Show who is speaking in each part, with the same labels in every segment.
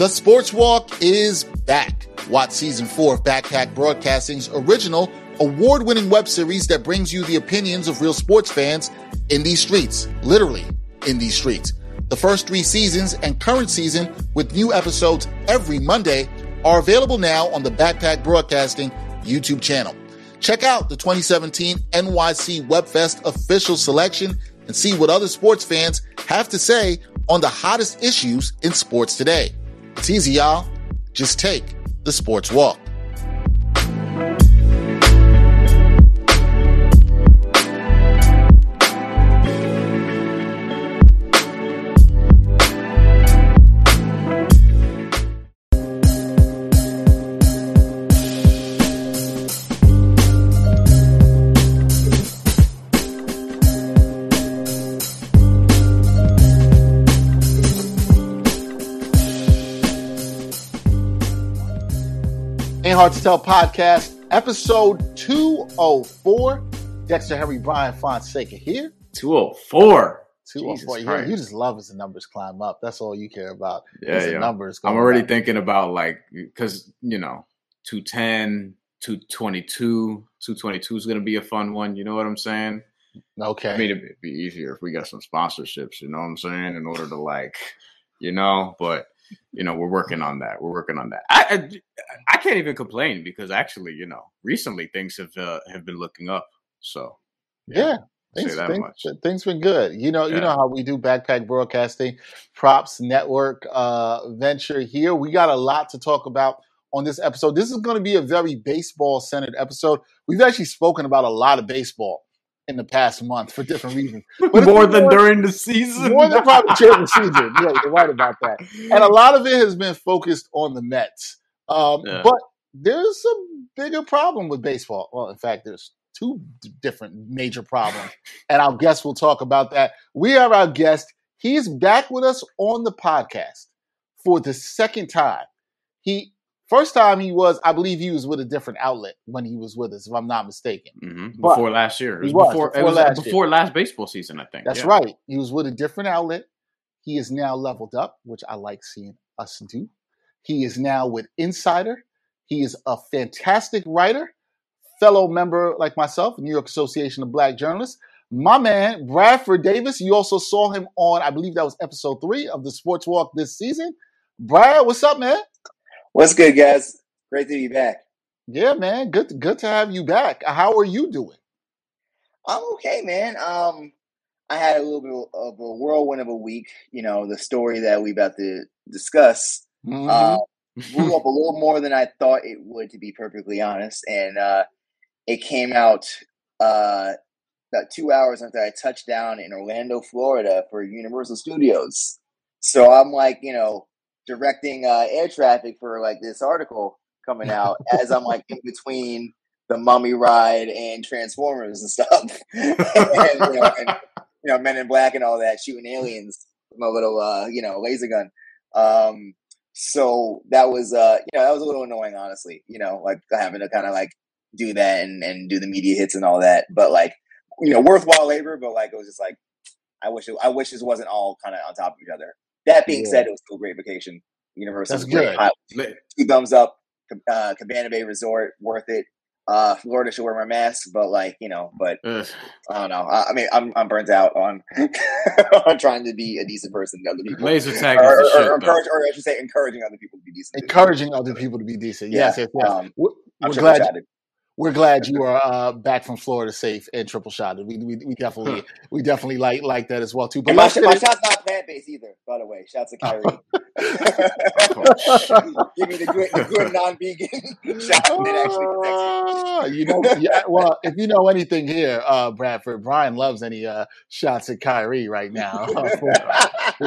Speaker 1: The Sports Walk is back. Watch season four of Backpack Broadcasting's original award winning web series that brings you the opinions of real sports fans in these streets, literally in these streets. The first three seasons and current season with new episodes every Monday are available now on the Backpack Broadcasting YouTube channel. Check out the 2017 NYC WebFest official selection and see what other sports fans have to say on the hottest issues in sports today. It's easy, y'all. Just take the sports walk. Ain't Hard to Tell podcast, episode 204. Dexter Henry Brian Fonseca here.
Speaker 2: 204.
Speaker 1: 204.
Speaker 2: Jesus
Speaker 1: Yeah, you just love as the numbers climb up. That's all you care about.
Speaker 2: Yeah, yeah.
Speaker 1: numbers.
Speaker 2: I'm already
Speaker 1: up.
Speaker 2: thinking about like, because, you know, 210, 222, 222 is going to be a fun one. You know what I'm saying?
Speaker 1: Okay.
Speaker 2: I mean, it'd be easier if we got some sponsorships, you know what I'm saying? In order to like, you know, but, you know, we're working on that. We're working on that. I, I, I can't even complain because actually, you know, recently things have uh, have been looking up. So,
Speaker 1: yeah.
Speaker 2: Say
Speaker 1: Things,
Speaker 2: that
Speaker 1: things,
Speaker 2: much.
Speaker 1: things been good. You know, you know how we do backpack broadcasting, props network uh, venture here. We got a lot to talk about on this episode. This is going to be a very baseball centered episode. We've actually spoken about a lot of baseball in the past month for different reasons. But
Speaker 2: more than
Speaker 1: more-
Speaker 2: during the season.
Speaker 1: More than probably during the season. Yeah, you're right about that. And a lot of it has been focused on the Mets. Um,
Speaker 2: Yeah.
Speaker 1: But there's a bigger problem with baseball. Well, in fact, there's two d- different major problems. And our guest will talk about that. We have our guest. He's back with us on the podcast for the second time. He first time he was, I believe he was with a different outlet when he was with us, if I'm not mistaken.
Speaker 2: hmm
Speaker 1: But
Speaker 2: Before last year, it was
Speaker 1: was,
Speaker 2: before, it was
Speaker 1: last year.
Speaker 2: last baseball season, I think.
Speaker 1: That's
Speaker 2: yeah.
Speaker 1: right. He was with a different outlet. He is now leveled up, which I like seeing us do. He is now with Insider. He is a fantastic writer, fellow member like myself, New York Association of Black Journalists. My man, Bradford Davis. You also saw him on, I believe that was episode three of the Sports Walk this season. Brad, what's up, man?
Speaker 3: What's good, guys? Great to be back.
Speaker 1: Yeah, man. Good, good to have you back. How are you doing?
Speaker 3: I'm okay, man. Um, I had a little bit of a whirlwind of a week. You know, the story that we about to discuss
Speaker 1: Mhm.
Speaker 3: uh, blew up a little more than I thought it would, to be perfectly honest. And uh, it came out uh, about two hours after I touched down in Orlando, Florida, for Universal Studios. So I'm like, you know, directing uh, air traffic for like this article coming out as I'm like in between the Mummy ride and Transformers and stuff, and, you know, and you know, Men in Black and all that, shooting aliens with my little uh, you know laser gun. Um, so that was uh, you know, that was a little annoying, honestly. You know, like having to kind of like do that and and do the media hits and all that, but like you know, worthwhile labor. But like it was just like I wish it, I wish this wasn't all kind of on top of each other. That being
Speaker 1: Yeah.
Speaker 3: said, it was still a great vacation. Universal
Speaker 1: That's
Speaker 3: was great.
Speaker 1: good.
Speaker 3: Two thumbs up. Uh, Cabana Bay Resort, worth it. Uh, Florida should wear my mask, but like you know, but
Speaker 2: Ugh.
Speaker 3: I don't know. I, I mean, I'm I'm burnt out on on trying to be a decent person to other people,
Speaker 2: Laser tag
Speaker 3: or,
Speaker 2: is
Speaker 3: or,
Speaker 2: the shit,
Speaker 3: or, encourage, or I should say, encouraging other people to be decent.
Speaker 1: Encouraging other people to be decent. Yes, yes, yes.
Speaker 3: Um,
Speaker 1: We're,
Speaker 3: I'm
Speaker 1: we're
Speaker 3: triple
Speaker 1: glad.
Speaker 3: Chatted.
Speaker 1: we're glad you are uh, back from Florida safe and triple shotted. We, we, we definitely we definitely like like that as well too. But
Speaker 3: my,
Speaker 1: let's
Speaker 3: sh-
Speaker 1: get
Speaker 3: my shot's not plant based either, by the way. Shouts to Kyrie.
Speaker 2: Oh,
Speaker 3: Give me the good, the good non-vegan shot that actually protects me.
Speaker 1: Ah, you know, yeah, well, if you know anything here, uh, Bradford, Brian loves any uh, shots at Kyrie right now.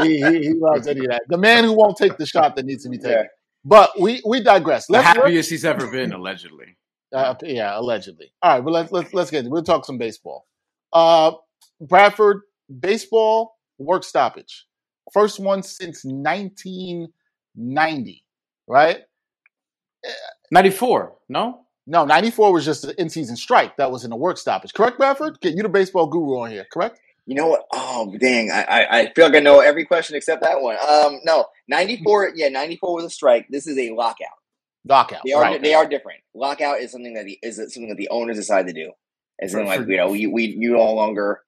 Speaker 1: he, he, he loves any of that. The man who won't take the shot that needs to be taken.
Speaker 3: Yeah.
Speaker 1: But we we digress.
Speaker 2: the
Speaker 1: Let's
Speaker 2: happiest he's ever been, allegedly.
Speaker 1: Uh, yeah, allegedly. All right, but let's let's let's get. We'll talk some baseball. Uh, Bradford baseball work stoppage, first one since 1990. Right?
Speaker 2: 94, no?
Speaker 1: No, 94 was just an in-season strike. That was in a work stoppage. Correct, Bradford? Get you the baseball guru on here. Correct?
Speaker 3: You know what? Oh dang! I, I, I feel like I know every question except that one. Um, no, ninety four. Yeah, ninety four was a strike. This is a lockout.
Speaker 1: Lockout.
Speaker 3: They are
Speaker 1: right.
Speaker 3: they are different. Lockout is something that the is something that the owners decide to do. It's something like you know we we you no longer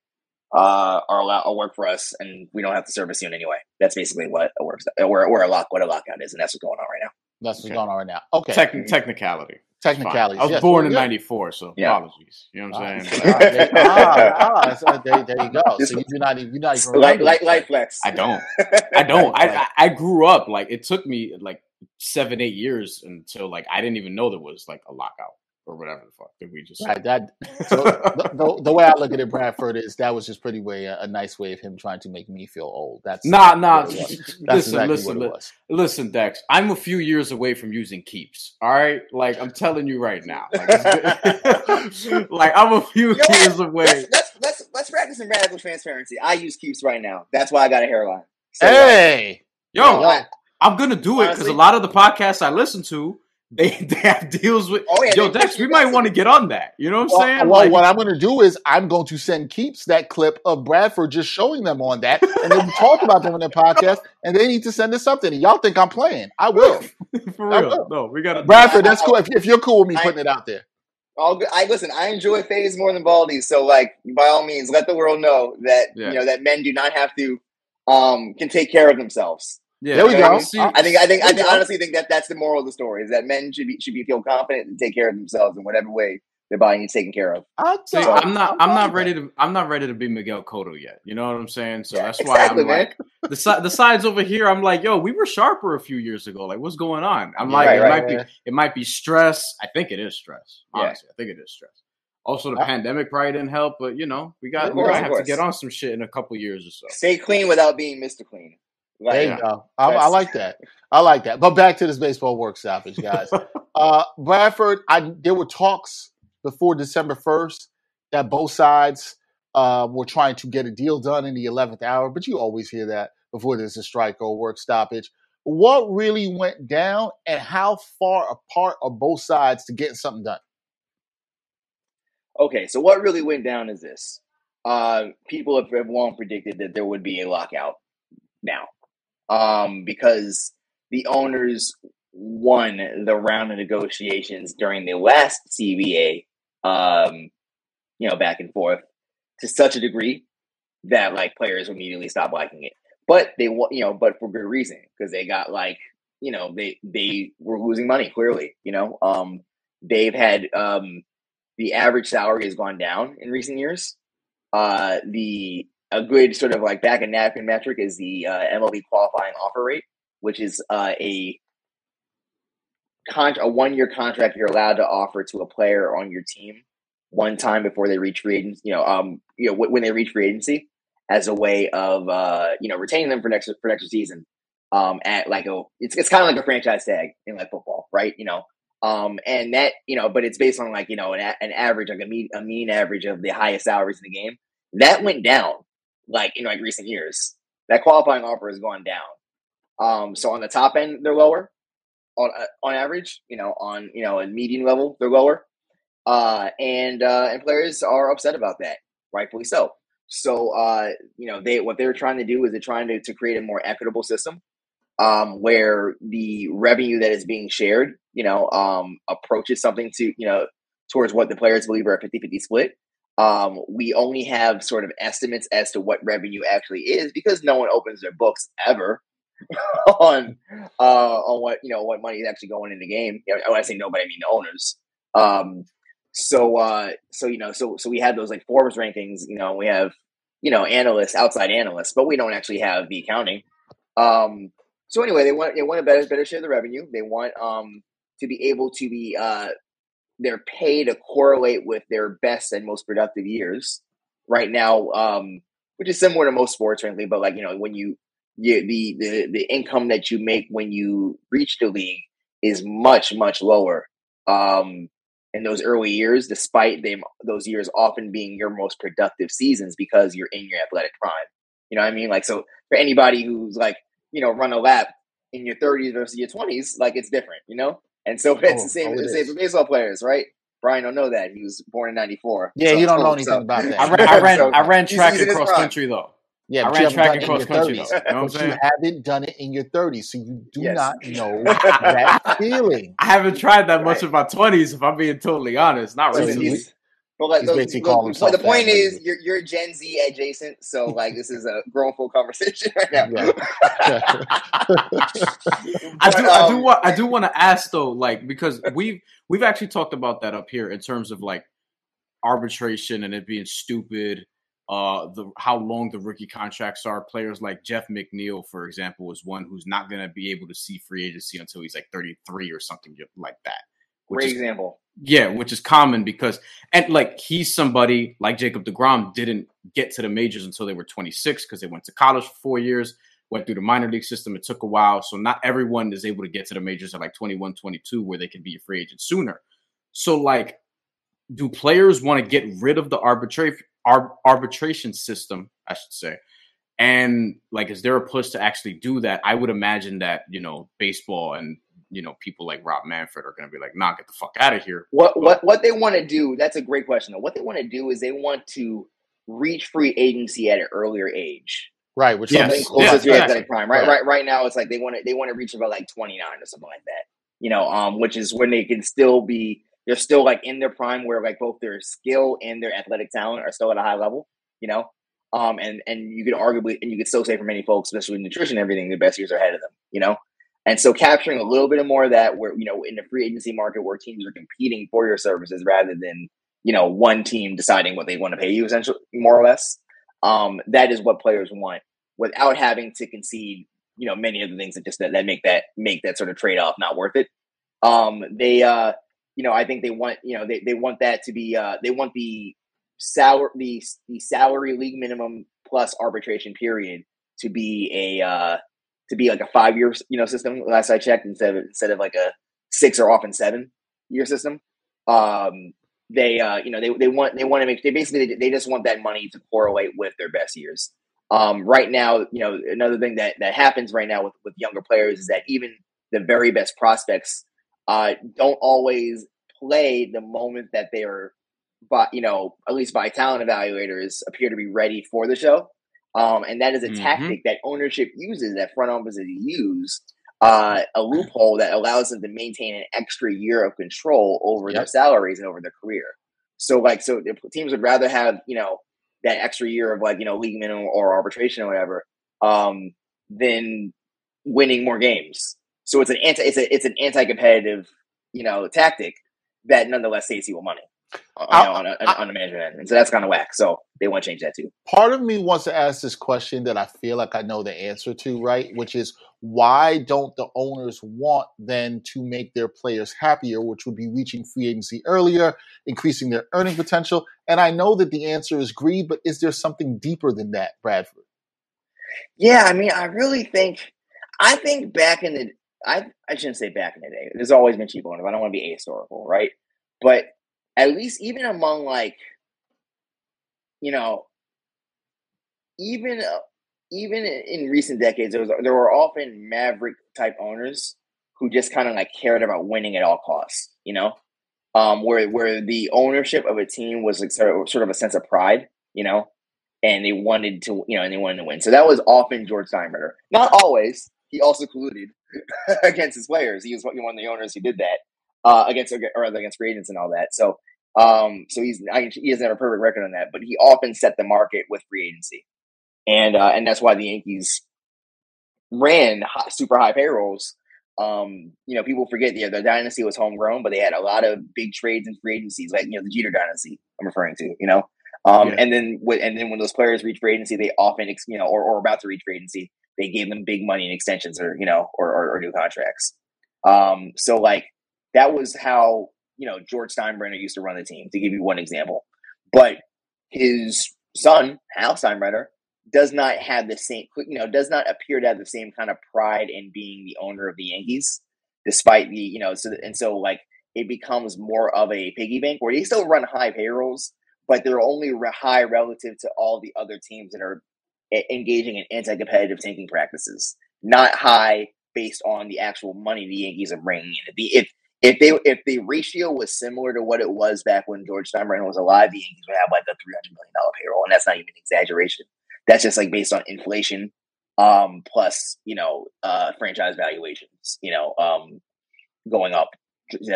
Speaker 3: uh, are allowed to work for us, and we don't have to service you in any way. That's basically what a works where where a lock what a lockout is, and that's what's going on right now.
Speaker 1: That's what's
Speaker 2: Okay.
Speaker 1: going on right now. Okay.
Speaker 2: Techn- technicality. It's.
Speaker 1: Technicalities.
Speaker 2: I was
Speaker 1: yes.
Speaker 2: born in '94, so
Speaker 3: Yeah.
Speaker 2: apologies. You know what
Speaker 1: Ah,
Speaker 2: I'm
Speaker 1: ah,
Speaker 2: saying?
Speaker 1: there, ah, ah, so there, there you go. So you do not even you not even
Speaker 3: Light
Speaker 1: remember
Speaker 3: light light flex.
Speaker 2: I don't. I don't. I, I I grew up like it took me like seven, eight years until like I didn't even know there was like a lockout or whatever the fuck that we just.
Speaker 1: Right, that so the, the, the way I look at it, Bradford, is that was just pretty way a, a nice way of him trying to make me feel old. That's
Speaker 2: Nah, nah.
Speaker 1: what it.
Speaker 2: Listen,
Speaker 1: exactly
Speaker 2: listen, li- listen, Dex. I'm a few years away from using keeps. All right, like I'm telling you right now. Like, like I'm a few
Speaker 3: You know what?
Speaker 2: years away.
Speaker 3: Let's, let's let's let's practice some radical transparency. I use keeps right now. That's why I got a hairline. So,
Speaker 1: Hey,
Speaker 2: Yo,
Speaker 3: Yo.
Speaker 2: I'm gonna do it because a lot of the podcasts I listen to, they they have deals with.
Speaker 3: Oh, yeah,
Speaker 2: Yo,
Speaker 3: they-
Speaker 2: Dex, we might want to get on that. You know what I'm
Speaker 1: well,
Speaker 2: saying?
Speaker 1: well,
Speaker 2: Like,
Speaker 1: what I'm going to do is I'm going to send Keeps that clip of Bradford just showing them on that, and then we talk about them in the podcast, and they need to send us something. And y'all think I'm playing? I will.
Speaker 2: for real.
Speaker 1: will.
Speaker 2: No, we gotta.
Speaker 1: Bradford, that's cool. If, if you're cool with me
Speaker 3: I-
Speaker 1: putting it out there,
Speaker 3: all good. I listen. I enjoy phase more than Baldy. So like, by all means, let the world know that
Speaker 2: Yeah.
Speaker 3: you know that men do not have to um can take care of themselves.
Speaker 2: Yeah,
Speaker 1: There we
Speaker 3: go.
Speaker 2: See,
Speaker 3: I think I think I think, honestly think that that's the moral of the story is that men should be should be feel confident and take care of themselves in whatever way their body needs taken care of.
Speaker 1: I'll
Speaker 2: See,
Speaker 1: tell-
Speaker 2: I'm not. I'm
Speaker 1: fine
Speaker 2: not ready to. I'm not ready to be Miguel Cotto yet. You know what I'm saying? So
Speaker 3: Yeah,
Speaker 2: that's
Speaker 3: exactly,
Speaker 2: why I'm
Speaker 3: man.
Speaker 2: like the side. The sides over here. I'm like, yo, we were sharper a few years ago. Like, what's going on? I'm like,
Speaker 3: right,
Speaker 2: it
Speaker 3: right.
Speaker 2: might be. It might be stress. I think it is stress.
Speaker 3: Yeah.
Speaker 2: Honestly, I think it is stress. Also, the
Speaker 1: Yeah.
Speaker 2: pandemic probably didn't help, but you know, we got we
Speaker 3: course,
Speaker 2: might
Speaker 3: of
Speaker 2: have to get on some shit in a couple years or so.
Speaker 3: Stay clean without being Mr. Clean. Like,
Speaker 1: There you go. I, I like that. I like that. But back to this baseball work stoppage, guys. uh, Bradford, I there were talks before December first that both sides uh, were trying to get a deal done in the eleventh hour, but you always hear that before there's a strike or work stoppage. What really went down, and how far apart are both sides to getting something done?
Speaker 3: Okay, so what really went down is this. Uh, people have, have long predicted that there would be a lockout now um, because the owners won the round of negotiations during the last CBA, um, you know, back and forth to such a degree that like players immediately stopped liking it. But they, you know, but for good reason because they got like, you know, they they were losing money clearly. You know, um, they've had um, the average salary has gone down in recent years. Uh, the a good sort of like back and napkin metric is the uh, MLB qualifying offer rate, which is uh, a con- a one year contract you're allowed to offer to a player on your team one time before they reach free agency. You know, um, you know wh- when they reach free agency as a way of uh, you know retaining them for next for next season. Um, at like a it's it's kind of like a franchise tag in like football, right? You know, um, and that you know, but it's based on like you know an, an average, like a mean a mean average of the highest salaries in the game. That went down like in like recent years. That qualifying offer has gone down. Um, so on the top end, they're lower. On uh, on average, you know, on you know a median level, they're lower. Uh, and uh, and players are upset about that, rightfully so. So uh, you know, they what they're trying to do is they're trying to, to create a more equitable system um, where the revenue that is being shared, you know, um, approaches something to, you know, towards what the players believe are a 50 50 split. Um, we only have sort of estimates as to what revenue actually is because no one opens their books ever on uh, on what you know what money is actually going in the game. You know, when I say nobody, I mean the owners. Um, so uh, so you know, so so we have those like Forbes rankings. You know, we have you know analysts, outside analysts, but we don't actually have the accounting. Um, so anyway, they want they want a better better share of the revenue. They want um to be able to be uh their pay to correlate with their best and most productive years. Right now, um, which is similar to most sports, frankly, but like you know, when you you the the the income that you make when you reach the league is much much lower um in those early years despite them those years often being your most productive seasons because you're in your athletic prime. You know what i mean? Like so for anybody who's like you know run a lap in your 30s versus your 20s like it's different you know and so it's
Speaker 1: Oh,
Speaker 3: the same
Speaker 1: oh, it
Speaker 3: the same
Speaker 1: is.
Speaker 3: for baseball players right Brian don't know that he was born in '94.
Speaker 1: Yeah,
Speaker 3: so,
Speaker 1: you don't know
Speaker 3: so-
Speaker 1: anything
Speaker 3: so-
Speaker 1: about that.
Speaker 2: I ran, I ran,
Speaker 3: So,
Speaker 2: I ran track
Speaker 3: he's in
Speaker 2: and cross country though.
Speaker 1: Yeah,
Speaker 2: I
Speaker 1: but
Speaker 2: ran
Speaker 1: you haven't
Speaker 2: track
Speaker 1: done
Speaker 2: and
Speaker 1: it in
Speaker 2: cross
Speaker 1: your
Speaker 2: country
Speaker 1: 30s.
Speaker 2: though. You know what
Speaker 1: But you haven't done it in your 30s, so you do
Speaker 3: Yes.
Speaker 1: not know that feeling.
Speaker 2: I haven't tried that much
Speaker 3: Right.
Speaker 2: in my twenties, if I'm being totally honest. Not
Speaker 1: So
Speaker 3: He's-
Speaker 2: recently.
Speaker 3: he's- But like,
Speaker 1: He's
Speaker 3: the,
Speaker 1: basically
Speaker 3: the-
Speaker 1: calling
Speaker 3: the- point is,
Speaker 1: lately.
Speaker 3: you're you're Gen Z adjacent, so like this is a grown full conversation right now.
Speaker 1: Right.
Speaker 2: I do,
Speaker 3: But,
Speaker 2: I do
Speaker 3: um,
Speaker 2: want, I do want to ask though, like because we've we've actually talked about that up here in terms of like arbitration and it being stupid. Uh, the how long the rookie contracts are. Players like Jeff McNeil, for example, is one who's not going to be able to see free agency until he's like 33 or something like that.
Speaker 3: Great
Speaker 2: is
Speaker 3: example.
Speaker 2: Yeah, which is common because and like he's somebody like Jacob deGrom didn't get to the majors until they were 26 because they went to college for four years, went through the minor league system. It took a while. So not everyone is able to get to the majors at like 21, 22 where they can be a free agent sooner. So like do players want to get rid of the arbitration ar- arbitration system, I should say? And like is there a push to actually do that? I would imagine that, you know, baseball and you know, people like Rob Manfred are going to be like, "Nah, get the fuck out of here."
Speaker 3: What what what they want to do? That's a great question. Though. What they want to do is they want to reach free agency at an earlier age,
Speaker 1: right, which
Speaker 2: Yes.
Speaker 3: something
Speaker 1: makes
Speaker 3: closer
Speaker 2: Yeah,
Speaker 3: to
Speaker 2: exactly.
Speaker 3: athletic prime. Right,
Speaker 1: Right.
Speaker 3: right, right now it's like they want to they want to reach about like twenty nine or something like that. You know, um, which is when they can still be they're still like in their prime where like both their skill and their athletic talent are still at a high level. You know, um, and and you could arguably and you could still say for many folks, especially with nutrition and everything, the best years are ahead of them. You know. And so capturing a little bit more of that where, you know, in the free agency market where teams are competing for your services rather than, you know, one team deciding what they want to pay you essentially more or less. Um, that is what players want without having to concede, you know, many of the things that just that, that make that make that sort of trade off not worth it. Um, they uh, you know, I think they want, you know, they, they want that to be uh they want the salary the the salary league minimum plus arbitration period to be a uh to be like a five year you know system last I checked instead of instead of like a six or often seven year system. Um, they uh, you know they, they want they want to make they basically they, just want that money to correlate with their best years. Um, right now, you know another thing that that happens right now with with younger players is that even the very best prospects uh, don't always play the moment that they are, but you know at least by talent evaluators appear to be ready for the show. Um, and that is a
Speaker 2: Mhm.
Speaker 3: tactic that ownership uses, that front offices use, uh, a loophole that allows them to maintain an extra year of control over their salaries and over their career. So, like, so the teams would rather have you know that extra year of like you know league minimum or arbitration or whatever, um, than winning more games. So it's an anti it's a it's an anti competitive you know tactic that nonetheless saves people money. On, a, on a management end, and so that's kind of whack. So they want to change that too.
Speaker 1: part of me wants to ask this question that I feel like I know the answer to, right? Which is why don't the owners want then to make their players happier, which would be reaching free agency earlier, increasing their earning potential? And I know that the answer is greed, but is there something deeper than that, Bradford?
Speaker 3: Yeah, I mean, I really think, I think back in the, I I shouldn't say back in the day. There's always been cheap owners. I don't want to be ahistorical, right? But at least even among like, you know, even uh, even in recent decades, there was there were often maverick type owners who just kind of like cared about winning at all costs. You know, um, where where the ownership of a team was like sort of, sort of a sense of pride. You know, and they wanted to, you know, and they wanted to win. So that was often George Steinbrenner. Not always. He also colluded against his players. He was one of the owners who did that uh, against or against free agents and all that. So, um, so he's I, he doesn't have a perfect record on that, but he often set the market with free agency, and uh, and that's why the Yankees ran high, super high payrolls. Um, you know, people forget the the dynasty was homegrown, but they had a lot of big trades and free agencies, like you know the Jeter dynasty. I'm referring to, you know. Um,
Speaker 2: Yeah.
Speaker 3: and then and then when those players reach free agency, they often ex- you know or, or about to reach free agency, they gave them big money and extensions or you know or, or, or new contracts. Um, so like that was how you know George Steinbrenner used to run the team. To give you one example, but his son Hal Steinbrenner does not have the same you know does not appear to have the same kind of pride in being the owner of the Yankees, despite the you know so and so like it becomes more of a piggy bank where they still run high payrolls, but they're only high relative to all the other teams that are engaging in anti-competitive tanking practices, not high based on the actual money the Yankees are bringing in. If if they if the ratio was similar to what it was back when George Steinbrenner was alive, the Yankees would have like a three hundred million dollar payroll, and that's not even an exaggeration. That's just like based on inflation, um, plus you know uh, franchise valuations, you know, um, going up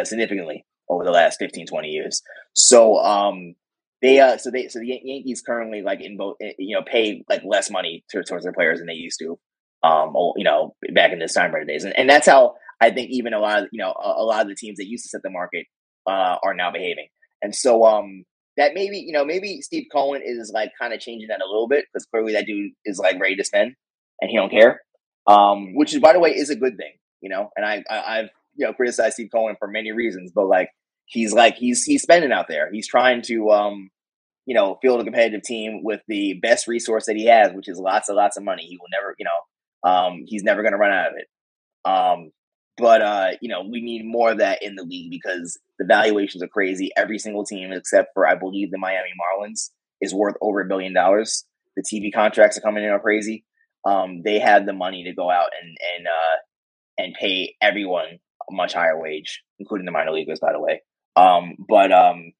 Speaker 3: significantly over the last 15, 20 years. So um, they uh, so they so the Yankees currently like in both eh, you know pay like less money to, towards their players than they used to, um, you know, back in the Steinbrenner days, and, and that's how I think even a lot of you know a, a lot of the teams that used to set the market uh, are now behaving, and so um that maybe you know maybe Steve Cohen is like kind of changing that a little bit because clearly that dude is like ready to spend and he don't care, um, which is by the way is a good thing, you know, and I, I I've you know criticized Steve Cohen for many reasons, but like he's like he's he's spending out there, he's trying to um you know field a competitive team with the best resource that he has, which is lots and lots of money. He will never you know um he's never going to run out of it. Um, but uh, you know, we need more of that in the league because the valuations are crazy. Every single team, except for I believe the Miami Marlins, is worth over a billion dollars. The TV contracts are coming in are crazy. Um, they have the money to go out and and uh, and pay everyone a much higher wage, including the minor leaguers, by the way. Um, but um,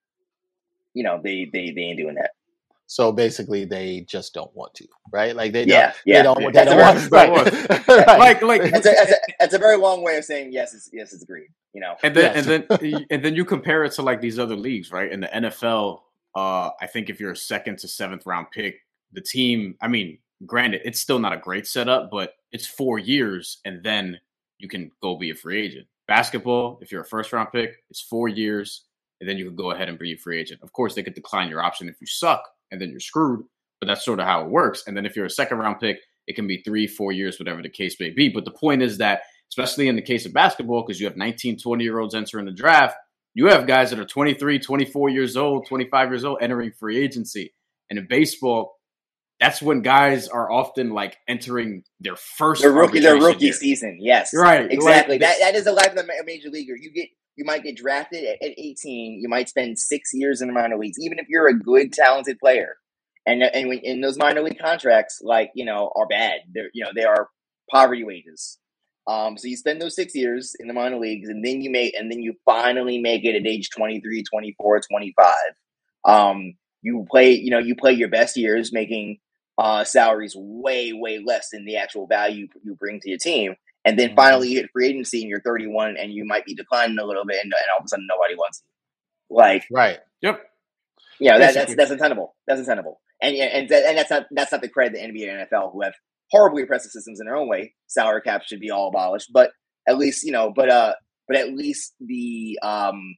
Speaker 3: you know, they they they ain't doing that.
Speaker 1: So basically, they just don't want to, right? Like they
Speaker 3: yeah,
Speaker 1: don't,
Speaker 3: yeah.
Speaker 1: they don't,
Speaker 3: yeah.
Speaker 1: they don't want, right. right.
Speaker 2: like like
Speaker 3: It's a, it's, a, it's a very long way of saying yes. It's, yes, it's agreed. You know,
Speaker 2: and then
Speaker 1: Yes.
Speaker 2: and then and then you compare it to like these other leagues, right? In the NFL, uh, I think if you're a second to seventh round pick, the team. I mean, granted, it's still not a great setup, but it's four years, and then you can go be a free agent. Basketball, if you're a first round pick, it's four years, and then you can go ahead and be a free agent. Of course, they could decline your option if you suck, and then you're screwed. But that's sort of how it works. And then if you're a second round pick, it can be three, four years, whatever the case may be. But the point is that, especially in the case of basketball, because you have 19, 20 year olds entering the draft, you have guys that are 23, 24 years old, 25 years old entering free agency. And in baseball, that's when guys are often like entering their first
Speaker 3: their rookie, their rookie
Speaker 2: year.
Speaker 3: season. Yes,
Speaker 2: Right,
Speaker 3: exactly.
Speaker 2: like-
Speaker 3: that that is the life of a major leaguer. You get you might get drafted at, at 18. You might spend six years in the minor leagues, even if you're a good, talented player. And and in those minor league contracts, like you know, are bad. They're you know they are poverty wages. Um, so you spend those six years in the minor leagues, and then you make, and then you finally make it at age 23, 24, 25. Um, you play, you know, you play your best years, making uh, salaries way, way less than the actual value you bring to your team. And then
Speaker 1: Mhm.
Speaker 3: finally you hit free agency and you're 31 and you might be declining a little bit and, and all of a sudden nobody wants you. Like,
Speaker 1: right.
Speaker 2: Yep.
Speaker 3: you know, that, that's, that's untenable. That's untenable. And, and, and that- and that's not, that's not the credit the NBA and NFL who have horribly oppressive systems in their own way. Salary caps should be all abolished, but at least, you know, but, uh, but at least the, um,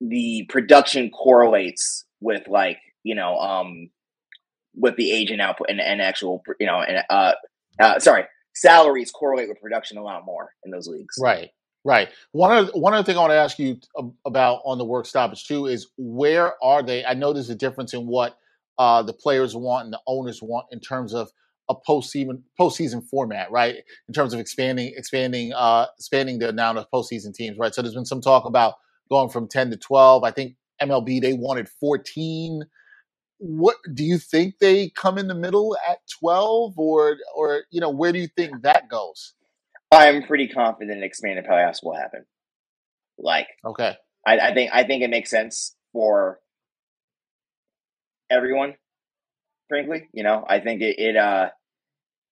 Speaker 3: the production correlates with like, you know, um, with the agent output and, and actual, you know, and, uh, uh, sorry, salaries correlate with production a lot more in those leagues.
Speaker 1: Right. Right. One other one other thing I want to ask you about on the work stoppage too is where are they? I know there's a difference in what uh, the players want and the owners want in terms of a postseason postseason format, right? In terms of expanding expanding uh, expanding the amount of postseason teams, right? So there's been some talk about going from 10 to 12. I think MLB they wanted 14. What do you think they come in the middle at 12 or or you know where do you think that goes?
Speaker 3: I'm pretty confident expanded playoffs will happen. Like,
Speaker 1: Okay.
Speaker 3: I, I think I think it makes sense for everyone. Frankly, you know, I think it, it uh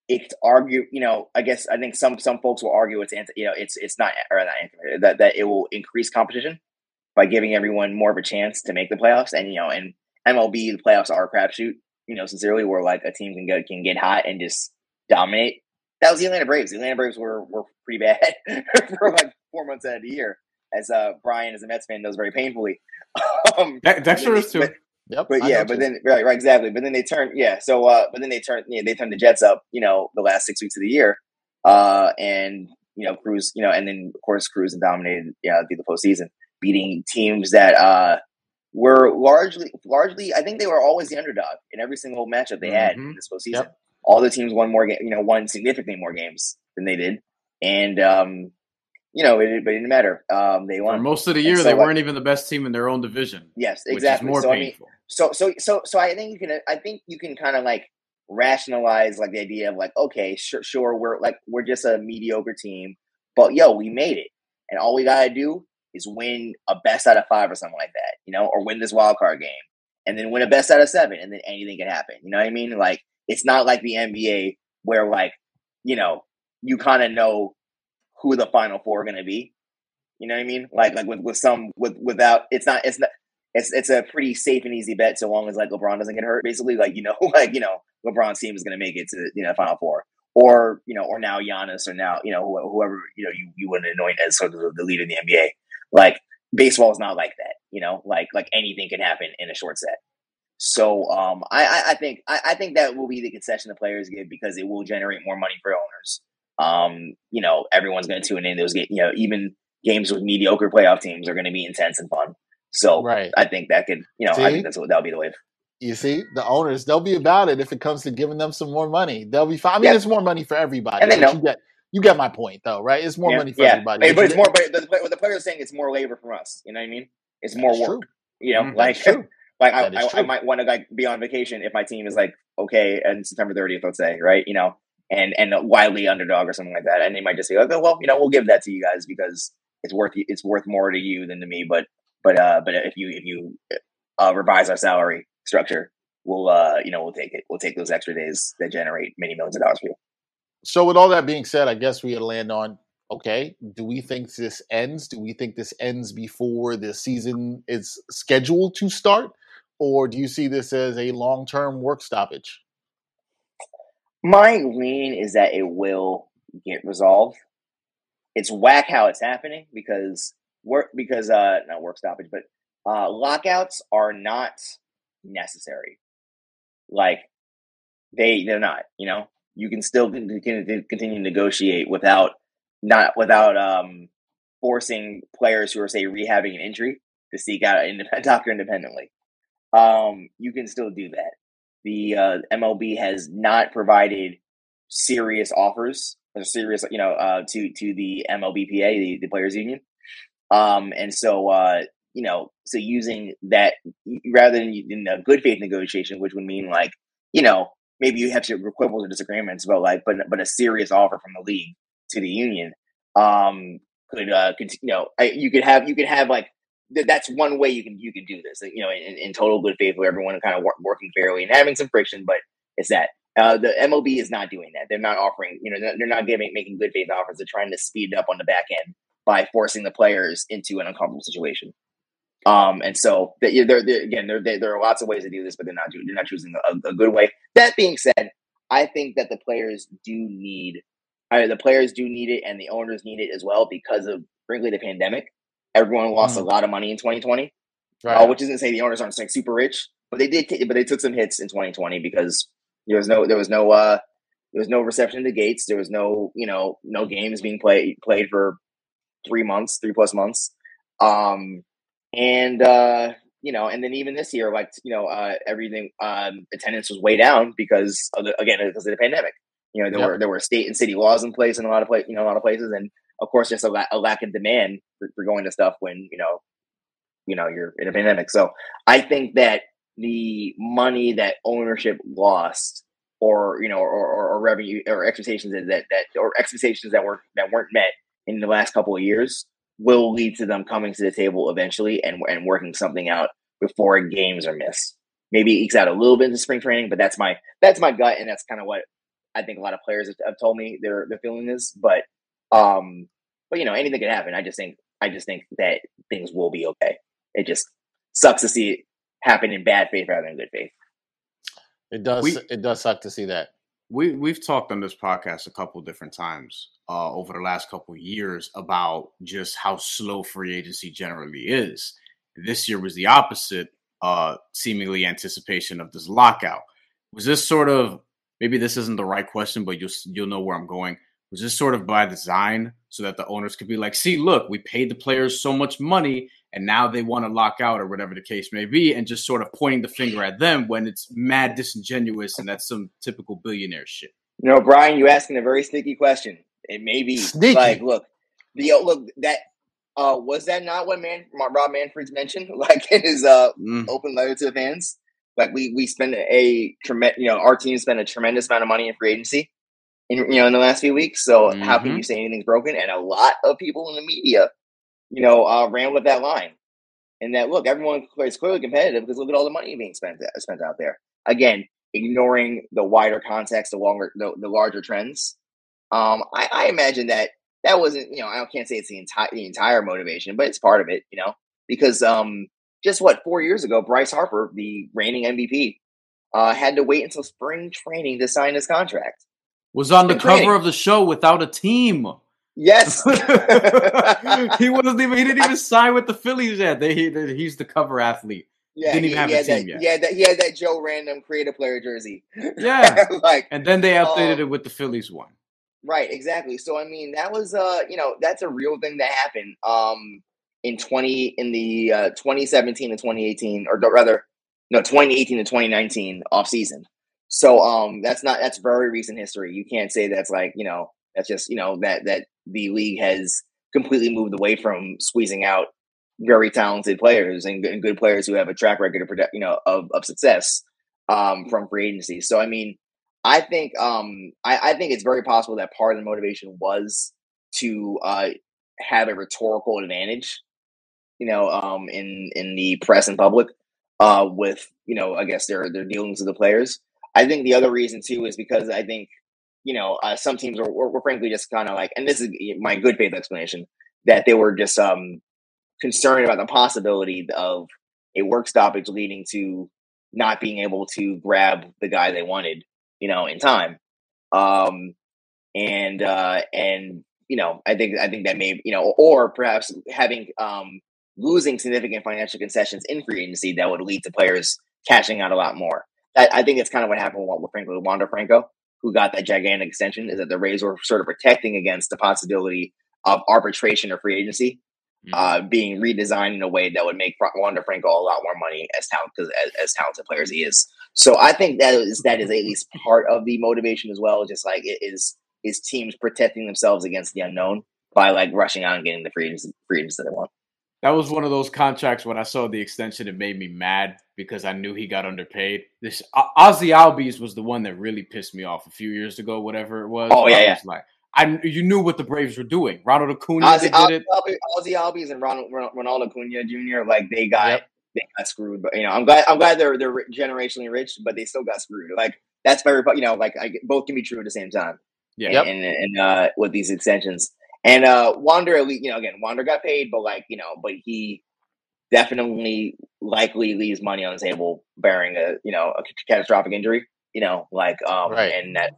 Speaker 3: it's argue. You know, I guess I think some some folks will argue it's anti. You know, it's it's not or not anti, that that it will increase competition by giving everyone more of a chance to make the playoffs. And you know, and MLB the playoffs are a crapshoot. You know, sincerely, where like a team can get can get hot and just dominate. That was the Atlanta Braves. The Atlanta Braves were were pretty bad for like four months out of the year, as uh Brian, as a Mets fan, knows very painfully. um,
Speaker 2: De- Dexter is too.
Speaker 3: but-
Speaker 1: Yep.
Speaker 3: but
Speaker 1: I
Speaker 3: yeah, but
Speaker 1: too.
Speaker 3: then right, right, exactly. But then they turn, yeah. So, uh, but then they turn, yeah, they turn the Jets up, you know, the last six weeks of the year, uh, and you know, Cruz, you know, and then of course Cruz and dominated, yeah, through the postseason, beating teams that uh were largely, largely, I think they were always the underdog in every single matchup they had in
Speaker 2: Mhm.
Speaker 3: this postseason.
Speaker 1: Yep.
Speaker 3: All the teams won more, ga- you know, won significantly more games than they did, and um, you know, it, but it didn't matter. Um, they
Speaker 2: For
Speaker 3: won.
Speaker 2: most of the year,
Speaker 3: so,
Speaker 2: they weren't even the best team in their own division,
Speaker 3: Yes, exactly.
Speaker 2: more
Speaker 3: so I mean,
Speaker 2: painful.
Speaker 3: so so so so I think you can I think you can kind of like rationalize like the idea of like okay sure sure we're like we're just a mediocre team but yo we made it and all we gotta do is win a best out of five or something like that, you know, or win this wild card game and then win a best out of seven and then anything can happen. You know what I mean? Like it's not like the NBA where like, you know, you kind of know who the final four are going to be. You know what I mean? Like like with with some with without it's not it's not it's it's a pretty safe and easy bet so long as like LeBron doesn't get hurt. Basically, like you know, like you know, LeBron's team is going to make it to you know Final Four, or you know, or now Giannis, or now you know whoever you know you you would anoint as sort of the leader in the NBA. Like baseball is not like that. You know, like like anything can happen in a short set. So um, I, I think I, I think that will be the concession the players give because it will generate more money for owners. Um, you know, everyone's going to tune in those games. You know, even games with mediocre playoff teams are going to be intense and fun. So right. I think that could, you know, See? I think that's what that'll be the wave.
Speaker 1: You see, the owners they'll be about it if it comes to giving them some more money. They'll be fine. I mean, yeah. it's more money for everybody.
Speaker 3: And they know.
Speaker 1: You get, you get my point, though, right? It's more yeah. money for
Speaker 3: yeah.
Speaker 1: everybody.
Speaker 3: But, but it's more. But the, what the players saying it's more labor from us. You know what I mean? It's more work. True. You know, mm, like like I, I, I, might want to like be on vacation if my team is like okay and September 30th, let's say, right? You know, and and wildly underdog or something like that, and they might just say, okay, well, you know, we'll give that to you guys because it's worth it's worth more to you than to me. But but uh, but if you if you uh, revise our salary structure, we'll uh, you know we'll take it. We'll take those extra days that generate many millions of dollars for you.
Speaker 1: So with all that being said, I guess we land on okay. Do we think this ends? Do we think this ends before the season is scheduled to start, or do you see this as a long term work stoppage?
Speaker 3: My lean is that it will get resolved. It's whack how it's happening because work because uh not work stoppage, but uh lockouts are not necessary. Like they they're not, you know. You can still continue to negotiate without not without um forcing players who are say rehabbing an injury to seek out a doctor independently. Um, you can still do that. The uh, MLB has not provided serious offers or serious, you know, uh, to to the MLBPA, the, the players union, um, and so, uh, you know, so using that rather than in a good faith negotiation, which would mean like, you know, maybe you have to quibbles or disagreements, but like, but but a serious offer from the league to the union, um, could uh, could you know, I, you could have you could have like th- that's one way you can you can do this, you know, in, in total good faith, where everyone kind of work, working fairly and having some friction, but it's that. Uh, the MLB is not doing that. They're not offering, you know, they're not giving making good faith offers. They're trying to speed it up on the back end by forcing the players into an uncomfortable situation. Um, and so there again, there, there are lots of ways to do this, but they're not they're not choosing a, a, good way. That being said, I think that the players do need, uh, the players do need it, and the owners need it as well because of frankly the pandemic. Everyone lost mm. a lot of money in 2020, right. uh, which isn't to say the owners aren't like super rich, but they did. T- but they took some hits in 2020 because there was no there was no uh there was no reception to gates. There was no you know no games being played played for three months, three plus months. Um, and uh, you know, and then even this year, like you know, uh, everything um, attendance was way down because of the, again because of the pandemic. You know, there yep. were there were state and city laws in place in a lot of place, you know, a lot of places, and of course, just a, la- a lack of demand for, for going to stuff when you know, you know, you're in a pandemic. So I think that the money that ownership lost or you know or, or, or, revenue or expectations that, that or expectations that were that weren't met in the last couple of years will lead to them coming to the table eventually and and working something out before games are missed. Maybe ekes out a little bit in spring training, but that's my that's my gut, and that's kind of what I think a lot of players have, have told me their their feeling is. But um, but you know anything can happen. I just think I just think that things will be okay. It just sucks to see it happen in bad faith rather than good faith.
Speaker 1: It does. We, it does suck to see that.
Speaker 2: We we've talked on this podcast a couple different times uh, over the last couple years about just how slow free agency generally is. This year was the opposite, uh, seemingly anticipation of this lockout. Was this sort of maybe this isn't the right question, but you'll you'll know where I'm going. Was this sort of by design so that the owners could be like, see, look, we paid the players so much money and now they want to lock out or whatever the case may be, and just sort of pointing the finger at them when it's mad disingenuous and that's some typical billionaire shit.
Speaker 3: You know, Brian, you asking a very sneaky question. It may be Sneaky. like, look, the look that uh was that not what man Rob Manfred's mentioned, like in his uh mm. open letter to the fans? Like we we spend a tremendous, you know, our team spent a tremendous amount of money in free agency, in you know, in the last few weeks. So mm-hmm. how can mm-hmm. you say anything's broken? And a lot of people in the media you know, uh, ran with that line. And that look, everyone is clearly competitive because look at all the money being spent spent out there. Again, ignoring the wider context, the longer, the, the larger trends. Um, I, I imagine that that wasn't, you know, I can't say it's the entire the entire motivation, but it's part of it, you know, because um, just what four years ago, Bryce Harper, the reigning MVP, uh, had to wait until spring training to sign his contract.
Speaker 2: Was on the cover training. of the show without a team.
Speaker 3: Yes,
Speaker 2: he wasn't even. He didn't even sign with the Phillies yet. They, he, he's the cover athlete.
Speaker 3: Yeah,
Speaker 2: didn't
Speaker 3: he,
Speaker 2: even have
Speaker 3: he
Speaker 2: a
Speaker 3: team
Speaker 2: that,
Speaker 3: yet. Yeah, that, he had that Joe Random creative player jersey.
Speaker 2: Yeah, like, and then they updated um, it with the Phillies one.
Speaker 3: Right, exactly. So I mean, that was uh, you know, that's a real thing that happened. Um, in twenty in the uh 2017 and 2018, or rather, no, 2018 and 2019 off season. So um, that's not that's very recent history. You can't say that's like you know that's just you know that that the league has completely moved away from squeezing out very talented players and, and good players who have a track record of you know of, of success um, from free agency. So I mean, I think um, I, I, think it's very possible that part of the motivation was to uh, have a rhetorical advantage, you know, um, in in the press and public uh, with you know I guess their their dealings with the players. I think the other reason too is because I think you know, uh, some teams were, were, were frankly just kind of like, and this is my good faith explanation, that they were just um, concerned about the possibility of a work stoppage leading to not being able to grab the guy they wanted, you know, in time. Um, and uh, and you know, I think I think that may you know, or perhaps having um, losing significant financial concessions in free agency that would lead to players cashing out a lot more. I, I think it's kind of what happened with, with frankly Wander Franco who got that gigantic extension is that the Rays were sort of protecting against the possibility of arbitration or free agency mm-hmm. uh, being redesigned in a way that would make Wander Franco a lot more money as talent as, as talented players he is. So I think that is that is at least part of the motivation as well. Just like it is is teams protecting themselves against the unknown by like rushing out and getting the free agents, free agents that they want
Speaker 2: that was one of those contracts when I saw the extension, it made me mad because I knew he got underpaid. This Ozzy Albies was the one that really pissed me off a few years ago, whatever it was.
Speaker 3: Oh yeah, yeah.
Speaker 2: like I, you knew what the Braves were doing. Ronald Acuna
Speaker 3: Ozzy,
Speaker 2: did
Speaker 3: Ozzy, it. Ozzy Albies and Ronald, Ronald Acuna Jr. Like they got yep. they got screwed. But you know, I'm glad I'm glad they're they're generationally rich, but they still got screwed. Like that's very you know like I, both can be true at the same time.
Speaker 2: Yeah,
Speaker 3: and, yep. and, and uh, with these extensions. And uh Wander, you know, again, Wander got paid, but like, you know, but he definitely likely leaves money on the table bearing a you know a catastrophic injury. You know, like um, right. and that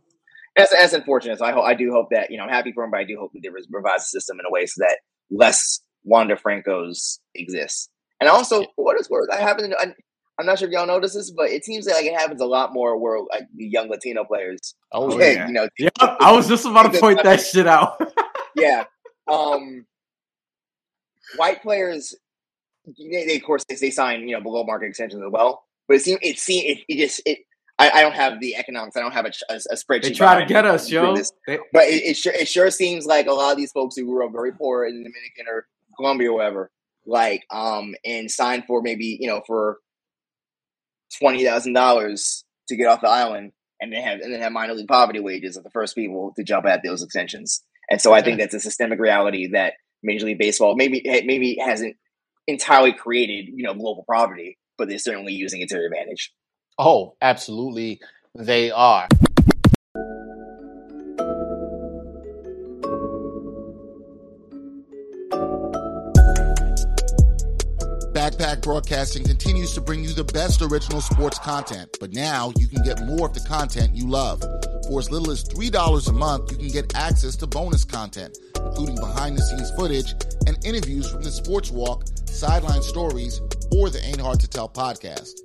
Speaker 3: that's, that's unfortunate. So I hope I do hope that you know I'm happy for him, but I do hope that they revise the system in a way so that less Wander Francos exists. And also, for what it's worth, I happen to. I, I'm not sure if y'all notice this, but it seems like it happens a lot more where like the young Latino players.
Speaker 2: Oh yeah, you know. Yeah, I was just about to point that shit out.
Speaker 3: yeah. Um, white players they, they, of course they, they sign you know below market extensions as well. But it seems it seems it, it just it. I, I, don't have the economics. I don't have a, a, a spreadsheet.
Speaker 2: They try to get us, yo. They,
Speaker 3: but it, it, sure it sure seems like a lot of these folks who grew up very poor in Dominican or Colombia or whatever, like um, and signed for maybe you know for twenty thousand dollars to get off the island, and then have and then have minor league poverty wages are the first people to jump at those extensions. And so I think that's a systemic reality that Major League Baseball maybe maybe hasn't entirely created, you know, global poverty, but they're certainly using it to their advantage.
Speaker 1: Oh, absolutely, they are. Backpack Broadcasting continues to bring you the best original sports content, but now you can get more of the content you love. For as little as $3 a month, you can get access to bonus content, including behind the scenes footage and interviews from the Sports Walk sideline stories, or the Ain't Hard to Tell podcast.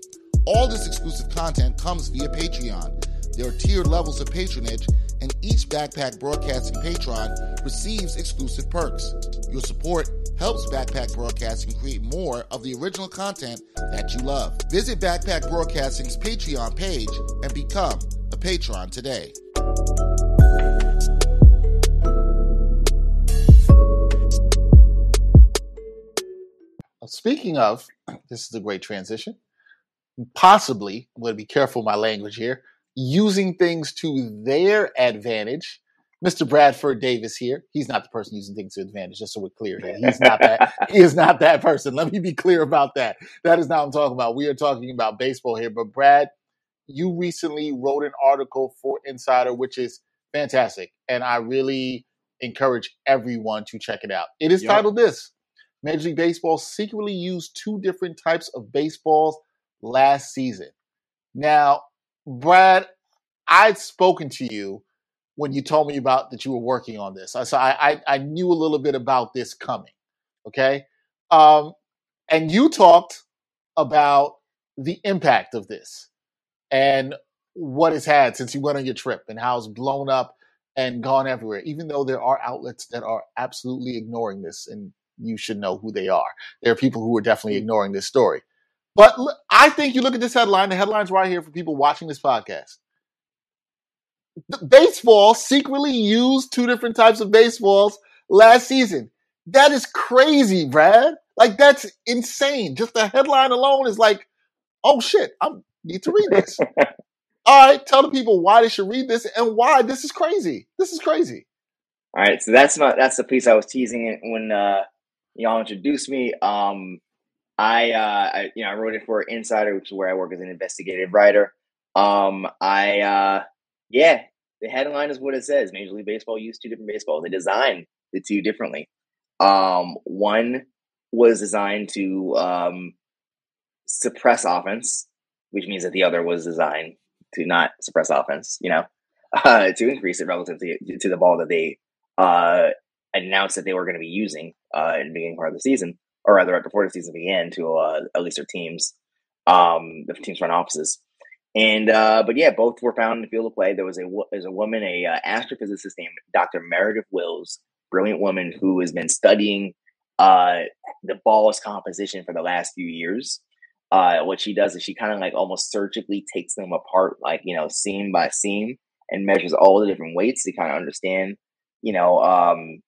Speaker 1: All this exclusive content comes via Patreon. There are tiered levels of patronage, and each Backpack Broadcasting patron receives exclusive perks. Your support helps Backpack Broadcasting create more of the original content that you love. Visit Backpack Broadcasting's Patreon page and become a patron today. Speaking of, this is a great transition. Possibly, I'm going to be careful my language here, using things to their advantage Mr. Bradford Davis here. He's not the person using things to advantage, just so we're clear here. He's not that. he is not that person. Let me be clear about that. That is not what I'm talking about. We are talking about baseball here. But Brad, you recently wrote an article for Insider, which is fantastic. And I really encourage everyone to check it out. It is yep. titled this Major League Baseball secretly used two different types of baseballs last season. Now, Brad, I'd spoken to you when you told me about that you were working on this. So I, I, I knew a little bit about this coming. Okay. Um, and you talked about the impact of this and what it's had since you went on your trip and how it's blown up and gone everywhere, even though there are outlets that are absolutely ignoring this and you should know who they are. There are people who are definitely mm. ignoring this story. But I think you look at this headline, the headline's right here for people watching this podcast baseball secretly used two different types of baseballs last season. That is crazy, Brad. Like that's insane. Just the headline alone is like, oh shit, I need to read this. All right, tell the people why they should read this and why this is crazy. This is crazy.
Speaker 3: All right, so that's not that's the piece I was teasing when uh, y'all introduced me. Um, I, uh, I you know I wrote it for Insider, which is where I work as an investigative writer. Um, I uh, yeah, the headline is what it says. Major League Baseball used two different baseballs. They designed the two differently. Um, one was designed to um, suppress offense, which means that the other was designed to not suppress offense. You know, uh, to increase it relative to, the ball that they uh, announced that they were going to be using uh, in the beginning part of the season, or rather, right before the season began, to uh, at least their teams, um, the teams front offices. And uh, but yeah, both were found in the field of play. There was a there's a woman, a uh, astrophysicist named Dr. Meredith Wills, brilliant woman who has been studying the ball's composition for the last few years. Uh, what she does is she kind of like almost surgically takes them apart, like you know, seam by seam, and measures all the different weights to kind of understand, you know, um,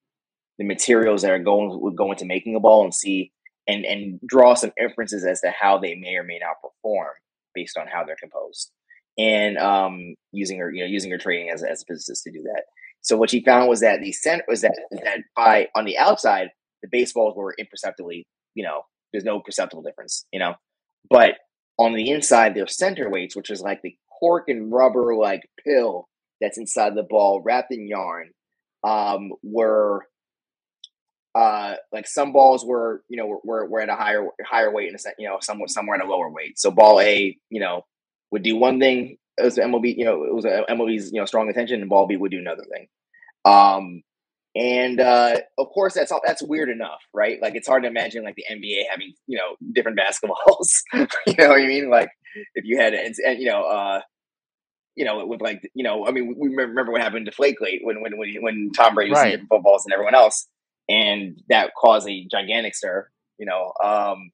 Speaker 3: the materials that are going going into making a ball and see and and draw some inferences as to how they may or may not perform based on how they're composed and um, using her, you know, using her training as, as a physicist to do that. So what she found was that the center was that that by on the outside the baseballs were imperceptibly, you know, there's no perceptible difference, you know, but on the inside their center weights, which is like the cork and rubber like pill that's inside the ball wrapped in yarn, um, were uh like some balls were you know were, were at a higher higher weight and you know some somewhere at a lower weight. So ball a you know would do one thing as MLB you know it was a MLB's you know strong attention and ball B would do another thing. Um and uh of course that's all that's weird enough right like it's hard to imagine like the NBA having you know different basketballs you know what I mean like if you had and, and you know uh you know, with like, you know, I mean, we remember what happened to Deflategate when when when, when Tom Brady was right. footballs and everyone else and that caused a gigantic stir. You know, um,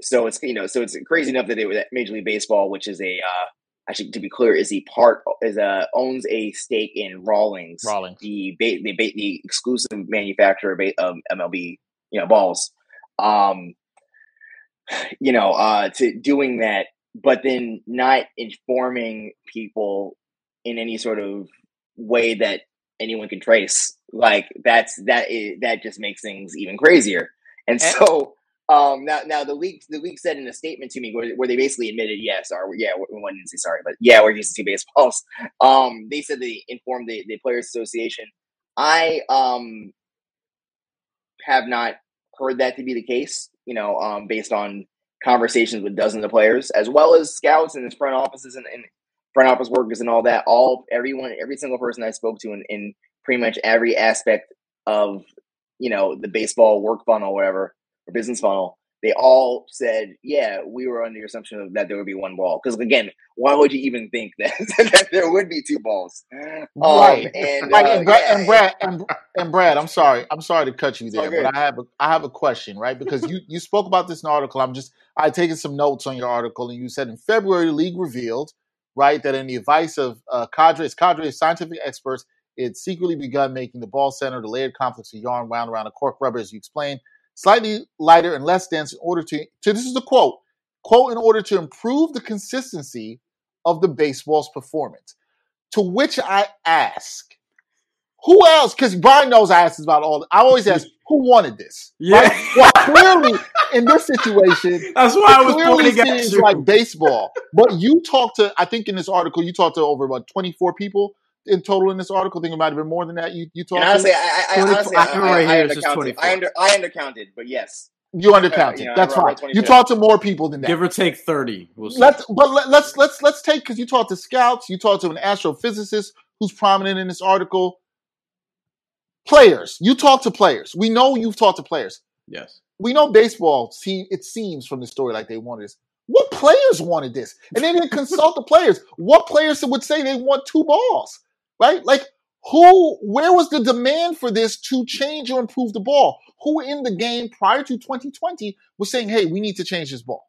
Speaker 3: so it's you know, so it's crazy enough that were that Major League Baseball, which is a uh, actually to be clear, is the part is a owns a stake in Rawlings,
Speaker 1: Rawlings,
Speaker 3: the the the exclusive manufacturer of MLB, you know, balls. Um, you know, uh, to doing that, but then not informing people in any sort of way that anyone can trace like that's that is that just makes things even crazier. And so um, now now the league the league said in a statement to me where, where they basically admitted yes, or yeah, one didn't say sorry, but yeah, we're using two baseballs. Um, they said they informed the, the players association. I um have not heard that to be the case, you know, um, based on conversations with dozens of players, as well as scouts and his front offices and, and front office workers and all that. All everyone, every single person I spoke to in, in pretty much every aspect of you know the baseball work funnel, whatever, or business funnel. They all said, "Yeah, we were under the assumption that there would be one ball." Because again, why would you even think that, that there would be two balls?
Speaker 1: Right. Um, and, uh, and, Brad, yeah. and, Brad and, and, Brad, I'm sorry, I'm sorry to cut you there, but I have a, I have a question, right? Because you you spoke about this in an article. I'm just I taken some notes on your article, and you said in February the league revealed, right, that in the advice of uh, cadres, cadre of scientific experts, it secretly begun making the ball center, the layered complex of yarn wound around a cork rubber, as you explained, slightly lighter and less dense in order to, to this is a quote, quote, in order to improve the consistency of the baseball's performance. To which I ask, who else? Because Brian knows I ask this about all. I always ask who wanted this.
Speaker 2: Yeah.
Speaker 1: Right? Well, clearly in this situation,
Speaker 2: That's why I was
Speaker 1: clearly seems like baseball. But you talked to, I think in this article, you talked to over about 24 people in total in this article. I think it might have been more than that. You you
Speaker 3: And
Speaker 1: talked
Speaker 3: honestly,
Speaker 1: to.
Speaker 3: I, I, I
Speaker 2: 24
Speaker 3: honestly,
Speaker 2: I
Speaker 3: I,
Speaker 2: have
Speaker 3: I,
Speaker 2: right
Speaker 3: I
Speaker 2: here, it
Speaker 3: undercounted. I under, I undercounted, but yes.
Speaker 1: You undercounted.
Speaker 3: you know,
Speaker 1: That's
Speaker 3: wrote
Speaker 1: fine. You talked to more people than that.
Speaker 2: Give or take thirty. We'll see.
Speaker 1: Let's but let, let's let's let's take because you talked to scouts, you talked to an astrophysicist who's prominent in this article. Players, you talk to players. We know you've talked to players.
Speaker 2: yes.
Speaker 1: We know baseball. See, it seems from the story like they wanted this. What players wanted this? And they didn't consult the players. What players would say they want two balls? Right? Like who? Where was the demand for this to change or improve the ball? Who in the game prior to 2020 was saying, "Hey, we need to change this ball"?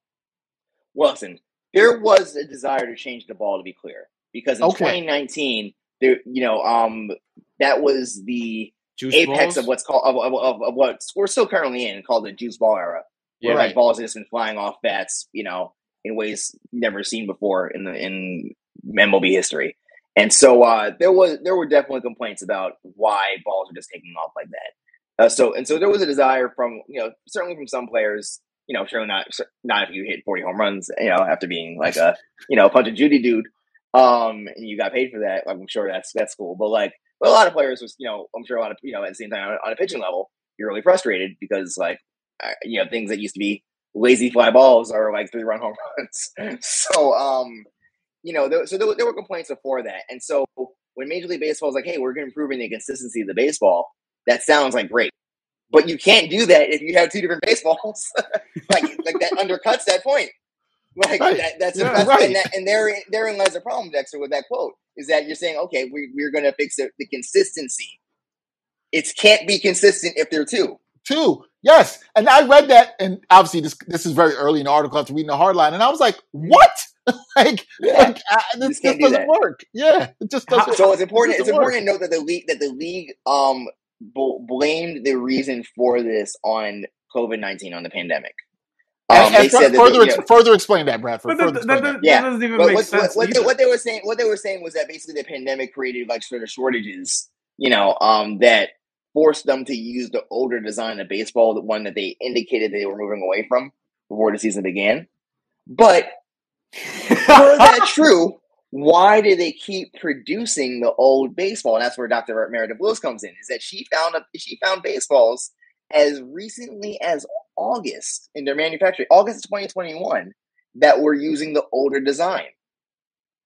Speaker 3: Well, listen, there was a desire to change the ball, to be clear, because in
Speaker 1: Okay.
Speaker 3: 2019, there, you know, um, that was the
Speaker 2: Juice
Speaker 3: apex
Speaker 2: balls?
Speaker 3: of what's called of, of, of, of what we're still currently in, called the juice ball era, where
Speaker 1: Right.
Speaker 3: like balls have just been flying off bats, you know, in ways never seen before in the in MLB history. And so uh, there was there were definitely complaints about why balls are just taking off like that. Uh, so and so there was a desire from you know certainly from some players, you know, sure not not if you hit forty home runs, you know, after being like a you know punch a Judy dude, um, and you got paid for that. I'm sure that's that's cool, but like but a lot of players was you know I'm sure a lot of you know at the same time on, on a pitching level you're really frustrated because like uh, you know things that used to be lazy fly balls are like three run home runs. so um you know there, so there, were- there were complaints before that, and so when Major League Baseball is like, hey, we're going to improve the consistency of the baseball, that sounds like great. But you can't do that if you have two different baseballs. like, like that undercuts that point. Like
Speaker 1: Right.
Speaker 3: that, that's,
Speaker 1: Yeah, right.
Speaker 3: and, that, and there, therein lies the problem, Dexter, with that quote is that you're saying, okay, we, we're going to fix the, the consistency. It can't be consistent if they're two.
Speaker 1: Two. Yes. And I read that, and obviously this this is very early in the article after reading the hardline, and I was like, what? like,
Speaker 3: Yeah.
Speaker 1: like uh, this,
Speaker 3: Just
Speaker 1: this
Speaker 3: can't do
Speaker 1: doesn't
Speaker 3: that.
Speaker 1: work. Yeah. It just doesn't
Speaker 3: so it's important.
Speaker 1: it
Speaker 3: It's
Speaker 1: doesn't
Speaker 3: important to note that the league that the league um bl- blamed the reason for this on COVID nineteen on the pandemic. Um,
Speaker 1: and, and
Speaker 3: they said that
Speaker 1: further,
Speaker 3: they, you
Speaker 1: ex-
Speaker 3: know,
Speaker 1: further explain that, Bradford.
Speaker 2: But that,
Speaker 1: Further
Speaker 2: that, that,
Speaker 1: that.
Speaker 3: Yeah.
Speaker 2: that doesn't even
Speaker 3: But
Speaker 2: make
Speaker 3: what,
Speaker 2: sense.
Speaker 3: what, what, they, what they were saying, what they were saying was that basically the pandemic created like sort of shortages, you know, um, that forced them to use the older design of baseball, the one that they indicated they were moving away from before the season began. But were that true? Why do they keep producing the old baseball? And that's where Dr. Meredith Wills comes in. Is that she found a, she found baseballs as recently as August in their manufacturing, August 2021, that were using the older design,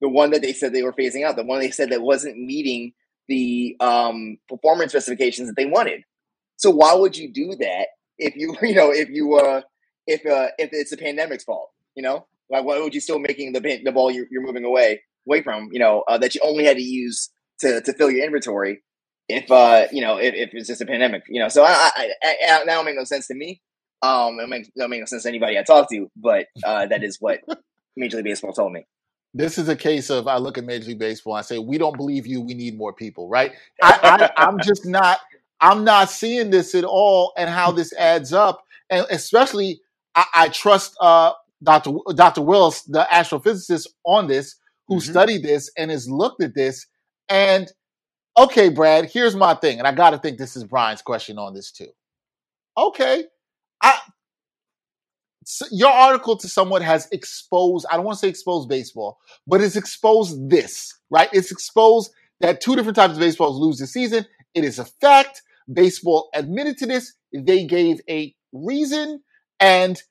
Speaker 3: the one that they said they were phasing out, the one they said that wasn't meeting the um, performance specifications that they wanted. So why would you do that if you you know if you uh if uh if it's a pandemic's fault? You know, like why would you still making the the ball you're, you're moving away away from? You know uh, that you only had to use to to fill your inventory if uh you know if, if it's just a pandemic. You know, so I, I, I, that don't make no sense to me. Um, it makes don't make no sense to anybody I talk to, but uh, that is what Major League Baseball told me.
Speaker 1: This is a case of I look at Major League Baseball and I say, we don't believe you. We need more people, right? I, I, I'm just not. I'm not seeing this at all, and how this adds up, and especially I, I trust uh, Dr. W- Dr. Willis, the astrophysicist, on this, who
Speaker 2: Mhm.
Speaker 1: studied this and has looked at this. And okay, Brad, here's my thing, and I got to think this is Brian's question on this too. Okay, I s- your article to someone has exposed, I don't want to say exposed baseball, but it's exposed this, right? It's exposed that two different types of baseballs lose the season. It is a fact. Baseball admitted to this. They gave a reason. And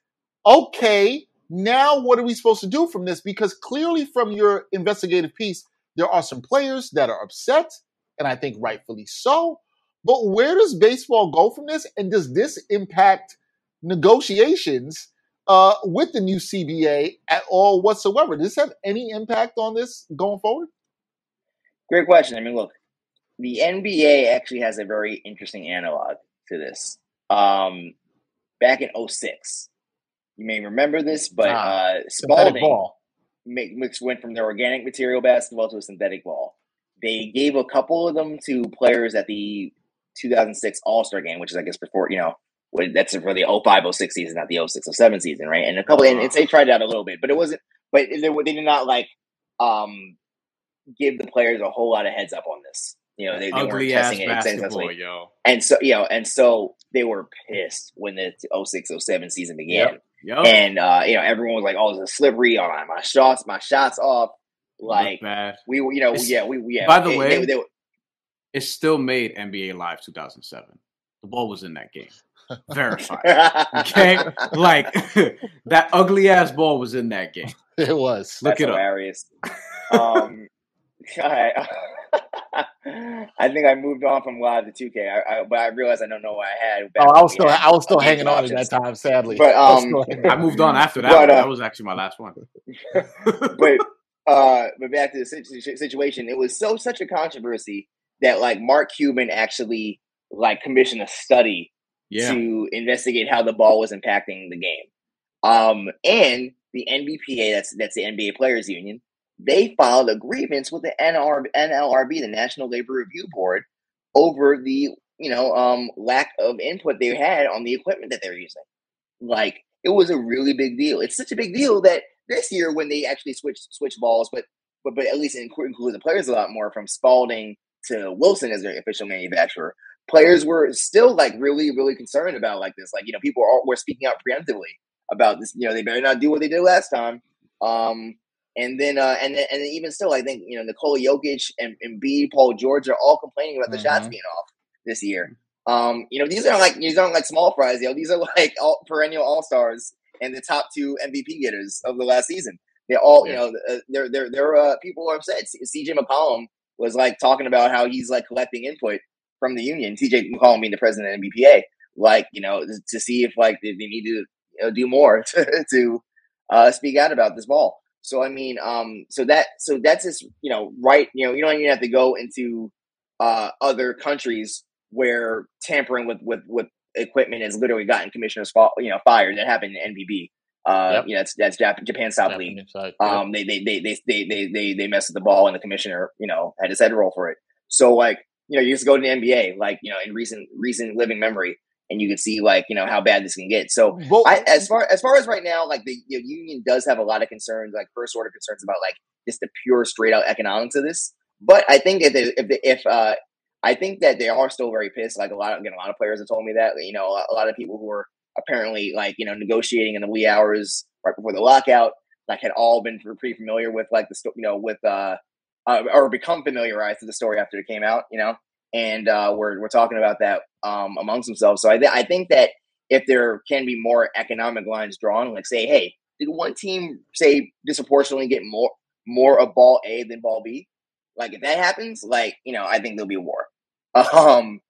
Speaker 1: okay, now what are we supposed to do from this? Because clearly, from your investigative piece, there are some players that are upset, and I think rightfully so. But where does baseball go from this? And does this impact negotiations uh, with the new CBA at all whatsoever? Does this have any impact on this going forward?
Speaker 3: Great question. I mean, look, the NBA actually has a very interesting analog to this. Um, back in 06, you may remember this, but
Speaker 1: Ah,
Speaker 3: uh, Spalding mix went from their organic material basketball to a synthetic ball. They gave a couple of them to players at the 2006 All Star game, which is, I guess, before, you know, that's for the 05 06 season, not the 06 07 season, right? And a couple, and, and they tried it out a little bit, but it wasn't, but they, they did not like, um, give the players a whole lot of heads up on this. you know, they, they weren't testing it successfully.
Speaker 2: yo.
Speaker 3: And so, you know, and so they were pissed when the 06 07 season began.
Speaker 2: Yo,
Speaker 3: And, uh, you know, everyone was like, oh, it's a slippery. Oh, my shots, my shots off. Like, we, you know,
Speaker 2: It's-
Speaker 3: yeah, we, yeah.
Speaker 2: by the
Speaker 3: they-
Speaker 2: way-
Speaker 3: they- they were-
Speaker 2: It still made NBA Live 2007. The ball was in that game. Verified. Okay, like that ugly ass ball was in that game.
Speaker 1: It was.
Speaker 2: Look
Speaker 3: That's
Speaker 2: it up.
Speaker 3: hilarious. I, I think I moved on from live to 2K, I, I, but I realized I don't know what I had.
Speaker 1: Oh, I was still
Speaker 3: had
Speaker 1: I was still hanging on at that time, sadly.
Speaker 3: But,
Speaker 1: I
Speaker 3: um,
Speaker 1: still hanging
Speaker 2: I moved on after that.
Speaker 3: But, uh,
Speaker 2: that was actually my last one.
Speaker 3: but uh, but back to the situation, it was so such a controversy that like Mark Cuban actually like commissioned a study
Speaker 2: yeah,
Speaker 3: to investigate how the ball was impacting the game. Um, and the NBPA, that's that's the NBA Players Union, they filed a grievance with the NR, NLRB, the National Labor Review Board, over the you know um, lack of input they had on the equipment that they're using. Like it was a really big deal. It's such a big deal that this year when they actually switched switch balls, but but but at least include, the players a lot more from Spalding to Wilson as their official manufacturer players were still like really, really concerned about like this. Like, you know, people are, were speaking out preemptively about this. You know, they better not do what they did last time. Um, and then, uh, and then, and then even still, I think you know Nikola Jokic and, and B, Paul George are all complaining about the shots
Speaker 1: Mhm.
Speaker 3: being off this year. Um, you know, these aren't like these aren't like small fries. You know, these are like all, perennial all stars and the top two MVP getters of the last season. They all, you know, uh, they're they're they're uh, people are upset. CJ McCollum was like talking about how he's like collecting input from the union. CJ McCollum being the president of NBPA, like you know, to see if like they they need to you know, do more to, to uh, speak out about this ball. So I mean, um, so that so that's just you know right. You know, you don't even have to go into uh, other countries where tampering with with with equipment has literally gotten commissioners fall, you know fired. That happened in NPB. Uh,
Speaker 1: yep.
Speaker 3: you know, that's that's Japan, Japan South League.
Speaker 1: Yep.
Speaker 3: Um, they, they they they they they they they messed with the ball, and the commissioner, you know, had his head roll for it. So like, you know, you just go to the NBA, like you know, in recent recent living memory, and you can see like, you know, how bad this can get. So
Speaker 1: Well,
Speaker 3: I, as far, as far as right now, like the you know, union does have a lot of concerns, like first order concerns about like just the pure straight out economics of this. But I think if, they, if, they, if, uh, I think that they are still very pissed. Like a lot of, again, a lot of players have told me that, you know, a, lot of people who were apparently like, you know, negotiating in the wee hours right before the lockout, like had all been pretty familiar with like the you know with uh, uh or become familiarized with the story after it came out you know and uh we're we're talking about that um amongst themselves. So i th- i think that if there can be more economic lines drawn like say hey did one team say disproportionately get more more of ball a than ball b? Like if that happens like you know i think there'll be a war. Um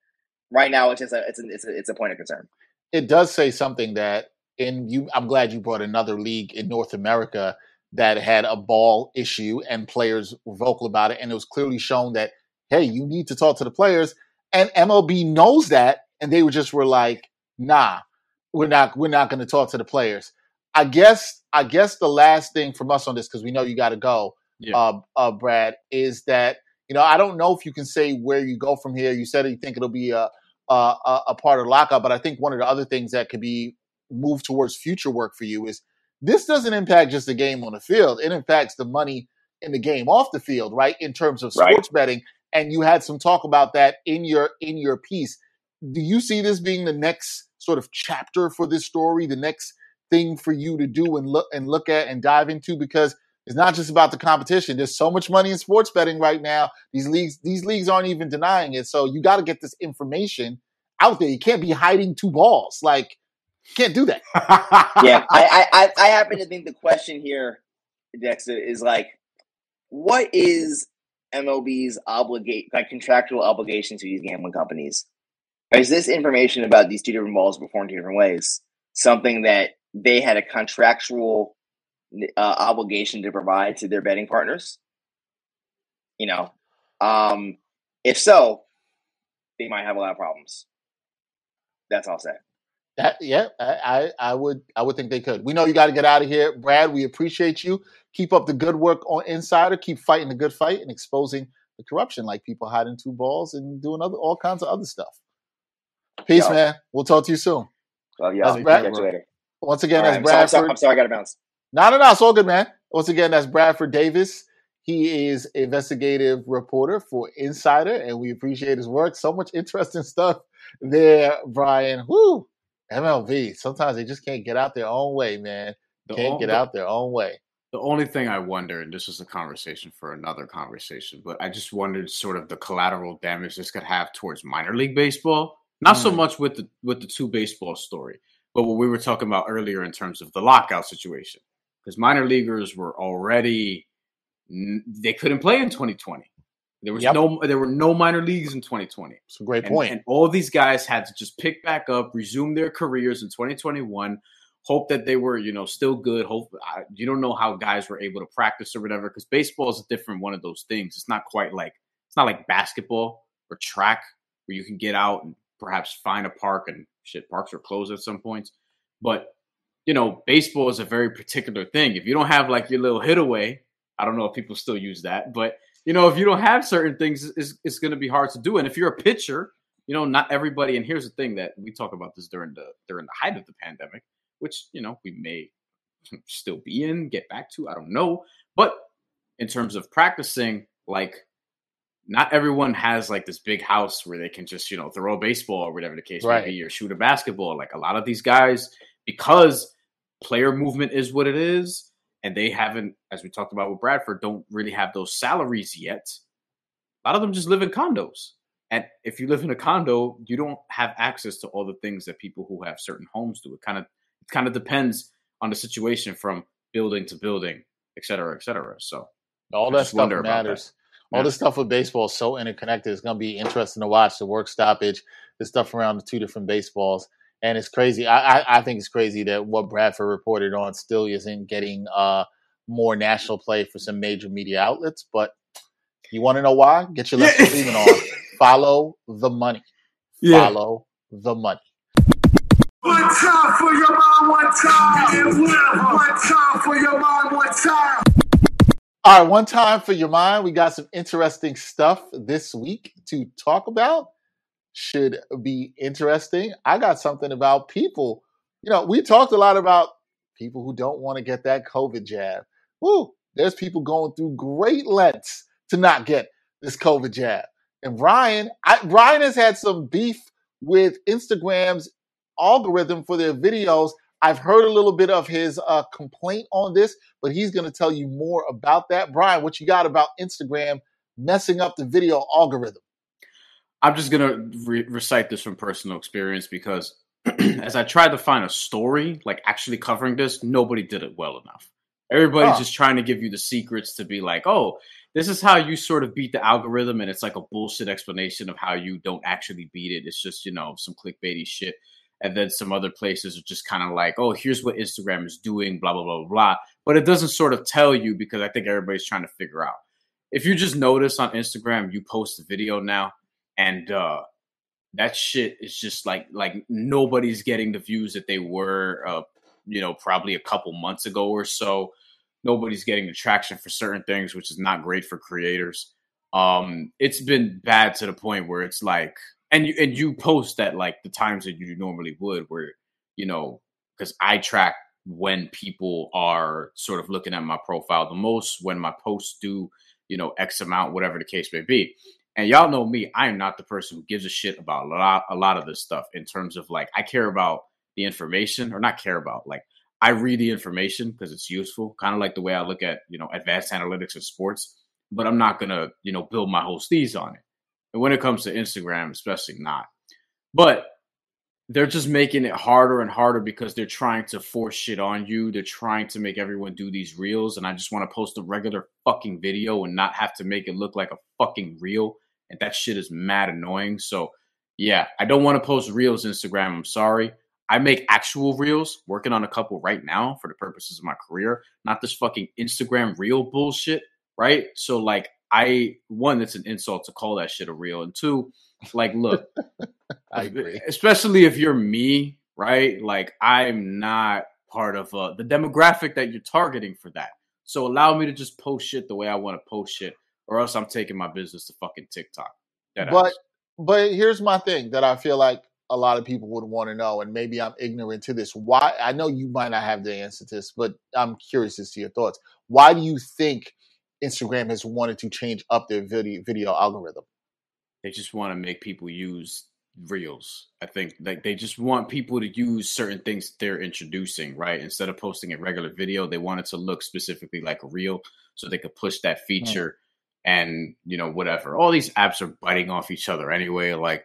Speaker 3: right now it's just a it's a it's a, it's a point of concern.
Speaker 1: It does say something that in you I'm glad you brought another league in North America that had a ball issue and players were vocal about it and it was clearly shown that hey you need to talk to the players and MLB knows that and they were just were like nah we're not we're not going to talk to the players I guess I guess the last thing from us on this because we know you got to go
Speaker 2: Yeah.
Speaker 1: uh, uh Brad is that you know I don't know if you can say where you go from here you said you think it'll be a a, a part of the lockout but I think one of the other things that could be moved towards future work for you is this doesn't impact just the game on the field. It impacts the money in the game off the field, right? In terms of
Speaker 3: Right.
Speaker 1: sports betting. And you had some talk about that in your in your piece. Do you see this being the next sort of chapter for this story, the next thing for you to do and look and look at and dive into? Because it's not just about the competition. There's so much money in sports betting right now. These leagues, these leagues aren't even denying it. So you got to get this information out there. You can't be hiding two balls. Like, can't do that.
Speaker 3: yeah, I, I, I- I happen to think the question here, Dexter, is like, what is MLB's obligate like contractual obligation to these gambling companies? Is this information about these two different balls performed two different ways something that they had a contractual uh, obligation to provide to their betting partners? You know, um, if so, they might have a lot of problems. That's all I'll say.
Speaker 1: That yeah, I, I would I would think they could. We know you got to get out of here, Brad. We appreciate you. Keep up the good work on Insider. Keep fighting the good fight and exposing the corruption, like people hiding two balls and doing other all kinds of other stuff. Peace,
Speaker 3: Yo.
Speaker 1: man. We'll talk to you soon.
Speaker 3: Love y'all.
Speaker 1: That's Brad-
Speaker 3: later.
Speaker 1: Once again,
Speaker 3: All
Speaker 1: that's
Speaker 3: I'm, sorry, I'm, sorry,
Speaker 1: Bradford.
Speaker 3: I'm sorry, I got to bounce.
Speaker 1: No, no, no. It's all good, man. Once again, that's Bradford Davis. He is investigative reporter for Insider, and we appreciate his work. So much interesting stuff there, Brian. Whoo! MLB. Sometimes they just can't get out their own way, man. The can't get out their own way.
Speaker 2: The only thing I wonder, and this is a conversation for another conversation, but I just wondered sort of the collateral damage this could have towards minor league baseball. Not mm. so much with the with the two baseball story, but what we were talking about earlier in terms of the lockout situation, because minor leaguers were already they couldn't play in 2020. There was yep. no there were no minor leagues in 2020.
Speaker 1: It's a great
Speaker 2: and,
Speaker 1: point.
Speaker 2: And all these guys had to just pick back up, resume their careers in 2021 hope that they were, you know, still good. Hope I, you don't know how guys were able to practice or whatever because baseball is a different one of those things. It's not quite like it's not like basketball or track where you can get out and perhaps find a park and shit. Parks are closed at some points, but you know, baseball is a very particular thing. If you don't have like your little hit away, I don't know if people still use that, but you know, if you don't have certain things, it's, it's going to be hard to do. And if you're a pitcher, you know, not everybody. And here's the thing that we talk about this during the during the height of the pandemic which you know we may still be in, get back to. I don't know, but in terms of practicing, like not everyone has like this big house where they can just you know throw a baseball or whatever the case right. may be or shoot a basketball. Like a lot of these guys, because player movement is what it is, and they haven't, as we talked about with Bradford, don't really have those salaries yet. A lot of them just live in condos. And if you live in a condo, you don't have access to all the things that people who have certain homes do. It kind of it kind of depends on the situation from building to building, et cetera, et cetera. So
Speaker 1: all that stuff matters. That. All yeah. this stuff with baseball is so interconnected. It's going to be interesting to watch the work stoppage, the stuff around the two different baseballs. And it's crazy. I, I, I think it's crazy that what Bradford reported on still isn't getting uh, more national play for some major media outlets. But you want to know why? Get your Lester Freamon on. Follow the money. Yeah. Follow the money. One time for your mind, one time. One time for your mind, one time. All right, one time for your mind. We got some interesting stuff this week to talk about. Should be interesting. I got something about people. You know, we talked a lot about people who don't want to get that COVID jab. Woo, there's people going through great lengths to not get this COVID jab. And Brian, I, Brian has had some beef with Instagram's algorithm for their videos. I've heard a little bit of his uh, complaint on this, but he's going to tell you more about that. Brian, what you got about Instagram messing up the video algorithm?
Speaker 2: I'm just going to re- recite this from personal experience because as I tried to find a story, like actually covering this, nobody did it well enough. Everybody's huh. just trying to give you the secrets to be like, oh, this is how you sort of beat the algorithm. And it's like a bullshit explanation of how you don't actually beat it. It's just, you know, some clickbaity shit and then some other places are just kind of like, oh, here's what Instagram is doing, blah blah blah blah. But it doesn't sort of tell you because I think everybody's trying to figure out. If you just notice on Instagram, you post a video now, and uh, that shit is just like like nobody's getting the views that they were, uh, you know, probably a couple months ago or so. Nobody's getting the traction for certain things, which is not great for creators. Um, it's been bad to the point where it's like and you and you post at like the times that you normally would, where you know, because I track when people are sort of looking at my profile the most, when my posts do, you know, X amount, whatever the case may be. And y'all know me, I am not the person who gives a shit about a lot, a lot of this stuff in terms of like I care about the information or not care about like I read the information because it's useful, kind of like the way I look at, you know, advanced analytics of sports, but I'm not gonna, you know, build my whole steez on it. And when it comes to Instagram, especially not. But they're just making it harder and harder because they're trying to force shit on you. They're trying to make everyone do these reels. And I just want to post a regular fucking video and not have to make it look like a fucking reel. And that shit is mad annoying. So, yeah, I don't want to post reels Instagram. I'm sorry. I make actual reels, working on a couple right now for the purposes of my career, not this fucking Instagram reel bullshit, right? So, like, I one, it's an insult to call that shit a reel, and two, like, look, I agree. Especially if you're me, right? Like, I'm not part of uh, the demographic that you're targeting for that. So allow me to just post shit the way I want to post shit, or else I'm taking my business to fucking TikTok.
Speaker 1: That but but here's my thing that I feel like a lot of people would want to know, and maybe I'm ignorant to this. Why I know you might not have the answer to this, but I'm curious as to your thoughts. Why do you think Instagram has wanted to change up their video video algorithm.
Speaker 2: They just want to make people use reels. I think like they just want people to use certain things they're introducing, right? Instead of posting a regular video, they want it to look specifically like a reel so they could push that feature mm. And you know whatever. All these apps are biting off each other anyway. Like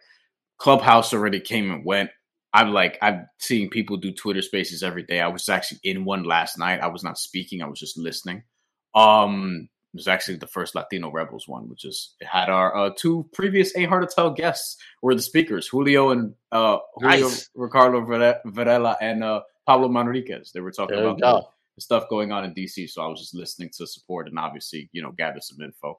Speaker 2: Clubhouse already came and went. I'm like I'm seeing people do Twitter Spaces every day. I was actually in one last night. I was not speaking. I was just listening. Um, it was actually the first Latino Rebels one, which is it had our uh, two previous A Hard to Tell guests were the speakers, Julio and uh, Julio nice. Ricardo Varela and uh, Pablo Manriquez. They were talking there about the, the, stuff going on in DC, so I was just listening to support and obviously you know gather some info.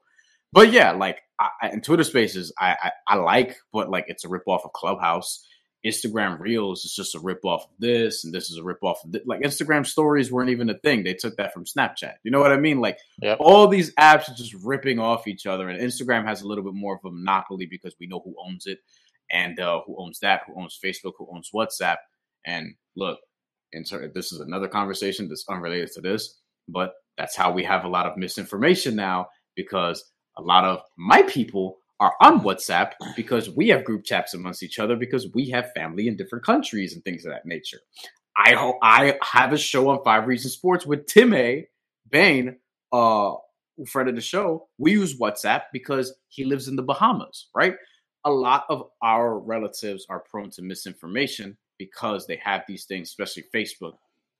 Speaker 2: But yeah, like I, in Twitter Spaces, I, I, I like, but like it's a rip off of Clubhouse. Instagram Reels is just a rip off of this, and this is a rip off of this. Like Instagram Stories weren't even a thing; they took that from Snapchat. You know what I mean? Like yep. all these apps are just ripping off each other, and Instagram has a little bit more of a monopoly because we know who owns it, and uh, who owns that, who owns Facebook, who owns WhatsApp. And look, and this is another conversation that's unrelated to this, but that's how we have a lot of misinformation now because a lot of my people are on WhatsApp because we have group chats amongst each other because we have family in different countries and things of that nature. I hope I have a show on Five Reasons Sports with Tim A. Bain, uh, friend of the show. We use WhatsApp because he lives in the Bahamas, right? A lot of our relatives are prone to misinformation because they have these things, especially Facebook,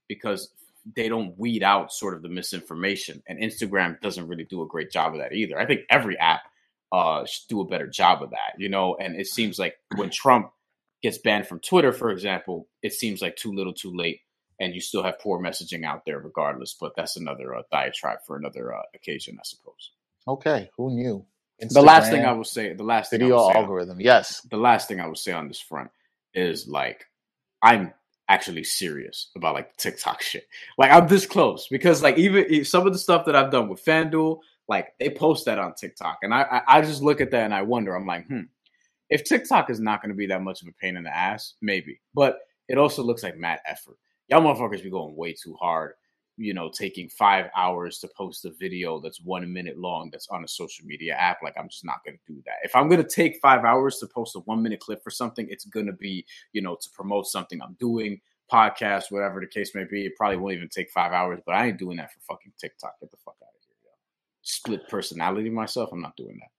Speaker 2: because they don't weed out sort of the misinformation. And Instagram doesn't really do a great job of that either. I think every app uh, should do a better job of that, you know. And it seems like when Trump gets banned from Twitter, for example, it seems like too little, too late, and you still have poor messaging out there, regardless. But that's another uh, diatribe for another uh, occasion, I suppose.
Speaker 1: Okay, who knew?
Speaker 2: Instagram, the last thing I will say, the last
Speaker 1: video algorithm,
Speaker 2: on,
Speaker 1: yes.
Speaker 2: The last thing I will say on this front is like I'm actually serious about like TikTok shit. Like I'm this close because like even some of the stuff that I've done with FanDuel like they post that on TikTok, and I I just look at that and I wonder. I'm like, hmm, if TikTok is not going to be that much of a pain in the ass, maybe. But it also looks like mad effort. Y'all motherfuckers be going way too hard. You know, taking five hours to post a video that's one minute long that's on a social media app. Like, I'm just not going to do that. If I'm going to take five hours to post a one minute clip for something, it's going to be, you know, to promote something I'm doing, podcast, whatever the case may be. It probably won't even take five hours, but I ain't doing that for fucking TikTok. Get the fuck out of here split personality myself. I'm not doing that.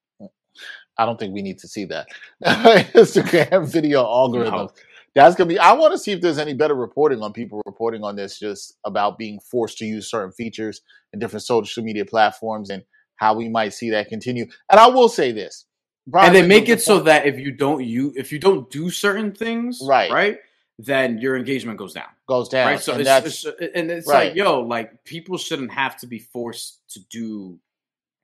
Speaker 1: I don't think we need to see that. Instagram video algorithm. No. That's gonna be. I want to see if there's any better reporting on people reporting on this, just about being forced to use certain features and different social media platforms and how we might see that continue. And I will say this,
Speaker 2: Brian, and they make it so that if you don't you if you don't do certain things,
Speaker 1: right,
Speaker 2: right, then your engagement goes down.
Speaker 1: Goes down.
Speaker 2: Right. So and it's, it's, and it's right. like, yo, like people shouldn't have to be forced to do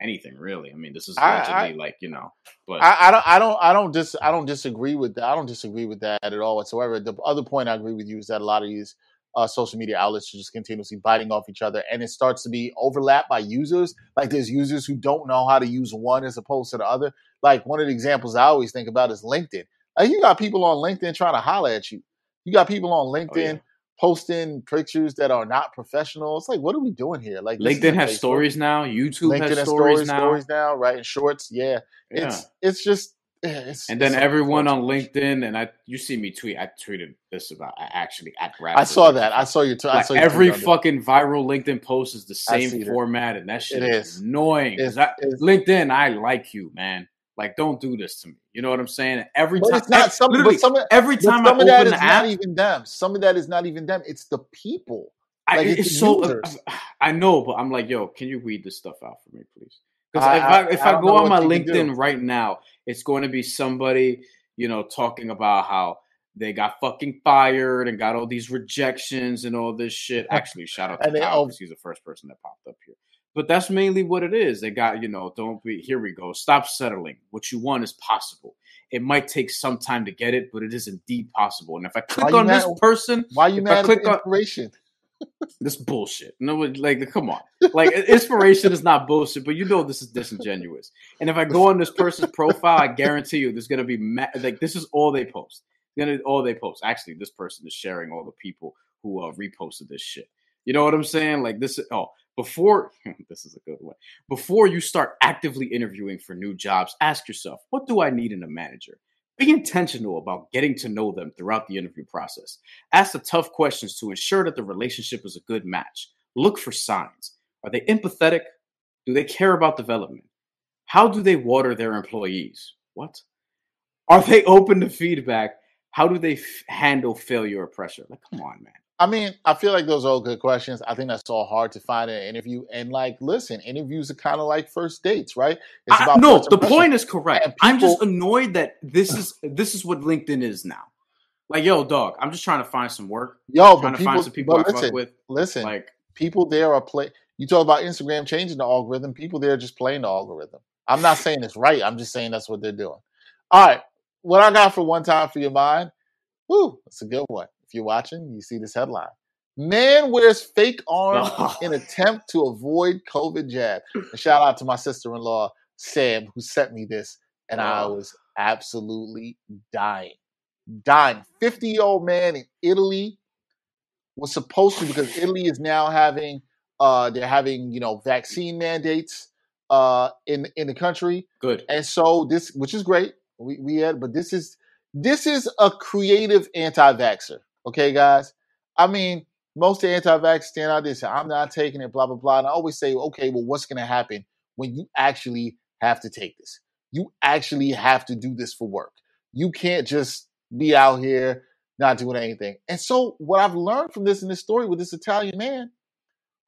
Speaker 2: anything really. I mean, this is allegedly I, like you know, but
Speaker 1: I, I, don't, I don't, I don't dis, I don't disagree with that. I don't disagree with that at all whatsoever. The other point I agree with you is that a lot of these uh, social media outlets are just continuously biting off each other, and it starts to be overlapped by users. Like there's users who don't know how to use one as opposed to the other. Like one of the examples I always think about is LinkedIn. Like you got people on LinkedIn trying to holler at you. You got people on LinkedIn. Oh, yeah posting pictures that are not professional. It's like, what are we doing here? Like
Speaker 2: LinkedIn has Facebook. stories now. YouTube LinkedIn has, has stories, stories, now.
Speaker 1: Stories now, right? And shorts. Yeah. yeah. It's it's just it's,
Speaker 2: and then everyone on LinkedIn, and I, you see me tweet. I tweeted this about I actually at
Speaker 1: I saw that. I saw your. T- like I saw your
Speaker 2: every fucking viral LinkedIn post is the same format, and that shit it is, is annoying. It's, I, it's, LinkedIn, I like you, man. Like, don't do this to me. You know what I'm saying? Every but time, it's not some, but some, every time some I of that is
Speaker 1: app, not even them. Some of that is not even them. It's the people.
Speaker 2: Like, I, it's, it's so. Uh, I know, but I'm like, yo, can you weed this stuff out for me, please? Because if I, if I, I go on my LinkedIn right now, it's going to be somebody, you know, talking about how they got fucking fired and got all these rejections and all this shit. Actually, shout out to Kyle because he's the first person that popped up here. But that's mainly what it is. They got, you know, don't be, here we go. Stop settling. What you want is possible. It might take some time to get it, but it is indeed possible. And if I click on mad, this person,
Speaker 1: why you mad I click at inspiration?
Speaker 2: On, this bullshit. No, like, come on. Like, inspiration is not bullshit, but you know this is disingenuous. And if I go on this person's profile, I guarantee you there's going to be, ma- like, this is all they post. Gonna all they post. Actually, this person is sharing all the people who uh, reposted this shit. You know what I'm saying? Like this. Oh, before this is a good one. Before you start actively interviewing for new jobs, ask yourself, what do I need in a manager? Be intentional about getting to know them throughout the interview process. Ask the tough questions to ensure that the relationship is a good match. Look for signs. Are they empathetic? Do they care about development? How do they water their employees? What? Are they open to feedback? How do they f- handle failure or pressure? Like, come on, man.
Speaker 1: I mean, I feel like those are all good questions. I think that's all hard to find in an interview. And like, listen, interviews are kind of like first dates, right?
Speaker 2: It's about I, no. The point is correct. People, I'm just annoyed that this is this is what LinkedIn is now. Like, yo, dog, I'm just trying to find some work.
Speaker 1: Yo,
Speaker 2: trying
Speaker 1: to people, find some people I listen, fuck with. Listen, like people there are play. You talk about Instagram changing the algorithm. People there are just playing the algorithm. I'm not saying it's right. I'm just saying that's what they're doing. All right, what I got for one time for your mind. Whoo, that's a good one. If you're watching, you see this headline. Man wears fake arm oh. in attempt to avoid COVID jab. A shout out to my sister-in-law, Sam, who sent me this, and. I was absolutely dying. Dying. 50-year-old man in Italy was supposed to because Italy is now having uh they're having, you know, vaccine mandates uh in in the country.
Speaker 2: Good.
Speaker 1: And so this which is great. We we had but this is this is a creative anti-vaxxer. Okay, guys? I mean, most anti-vax stand out say, I'm not taking it, blah, blah, blah. And I always say, okay, well, what's gonna happen when you actually have to take this? You actually have to do this for work. You can't just be out here not doing anything. And so what I've learned from this in this story with this Italian man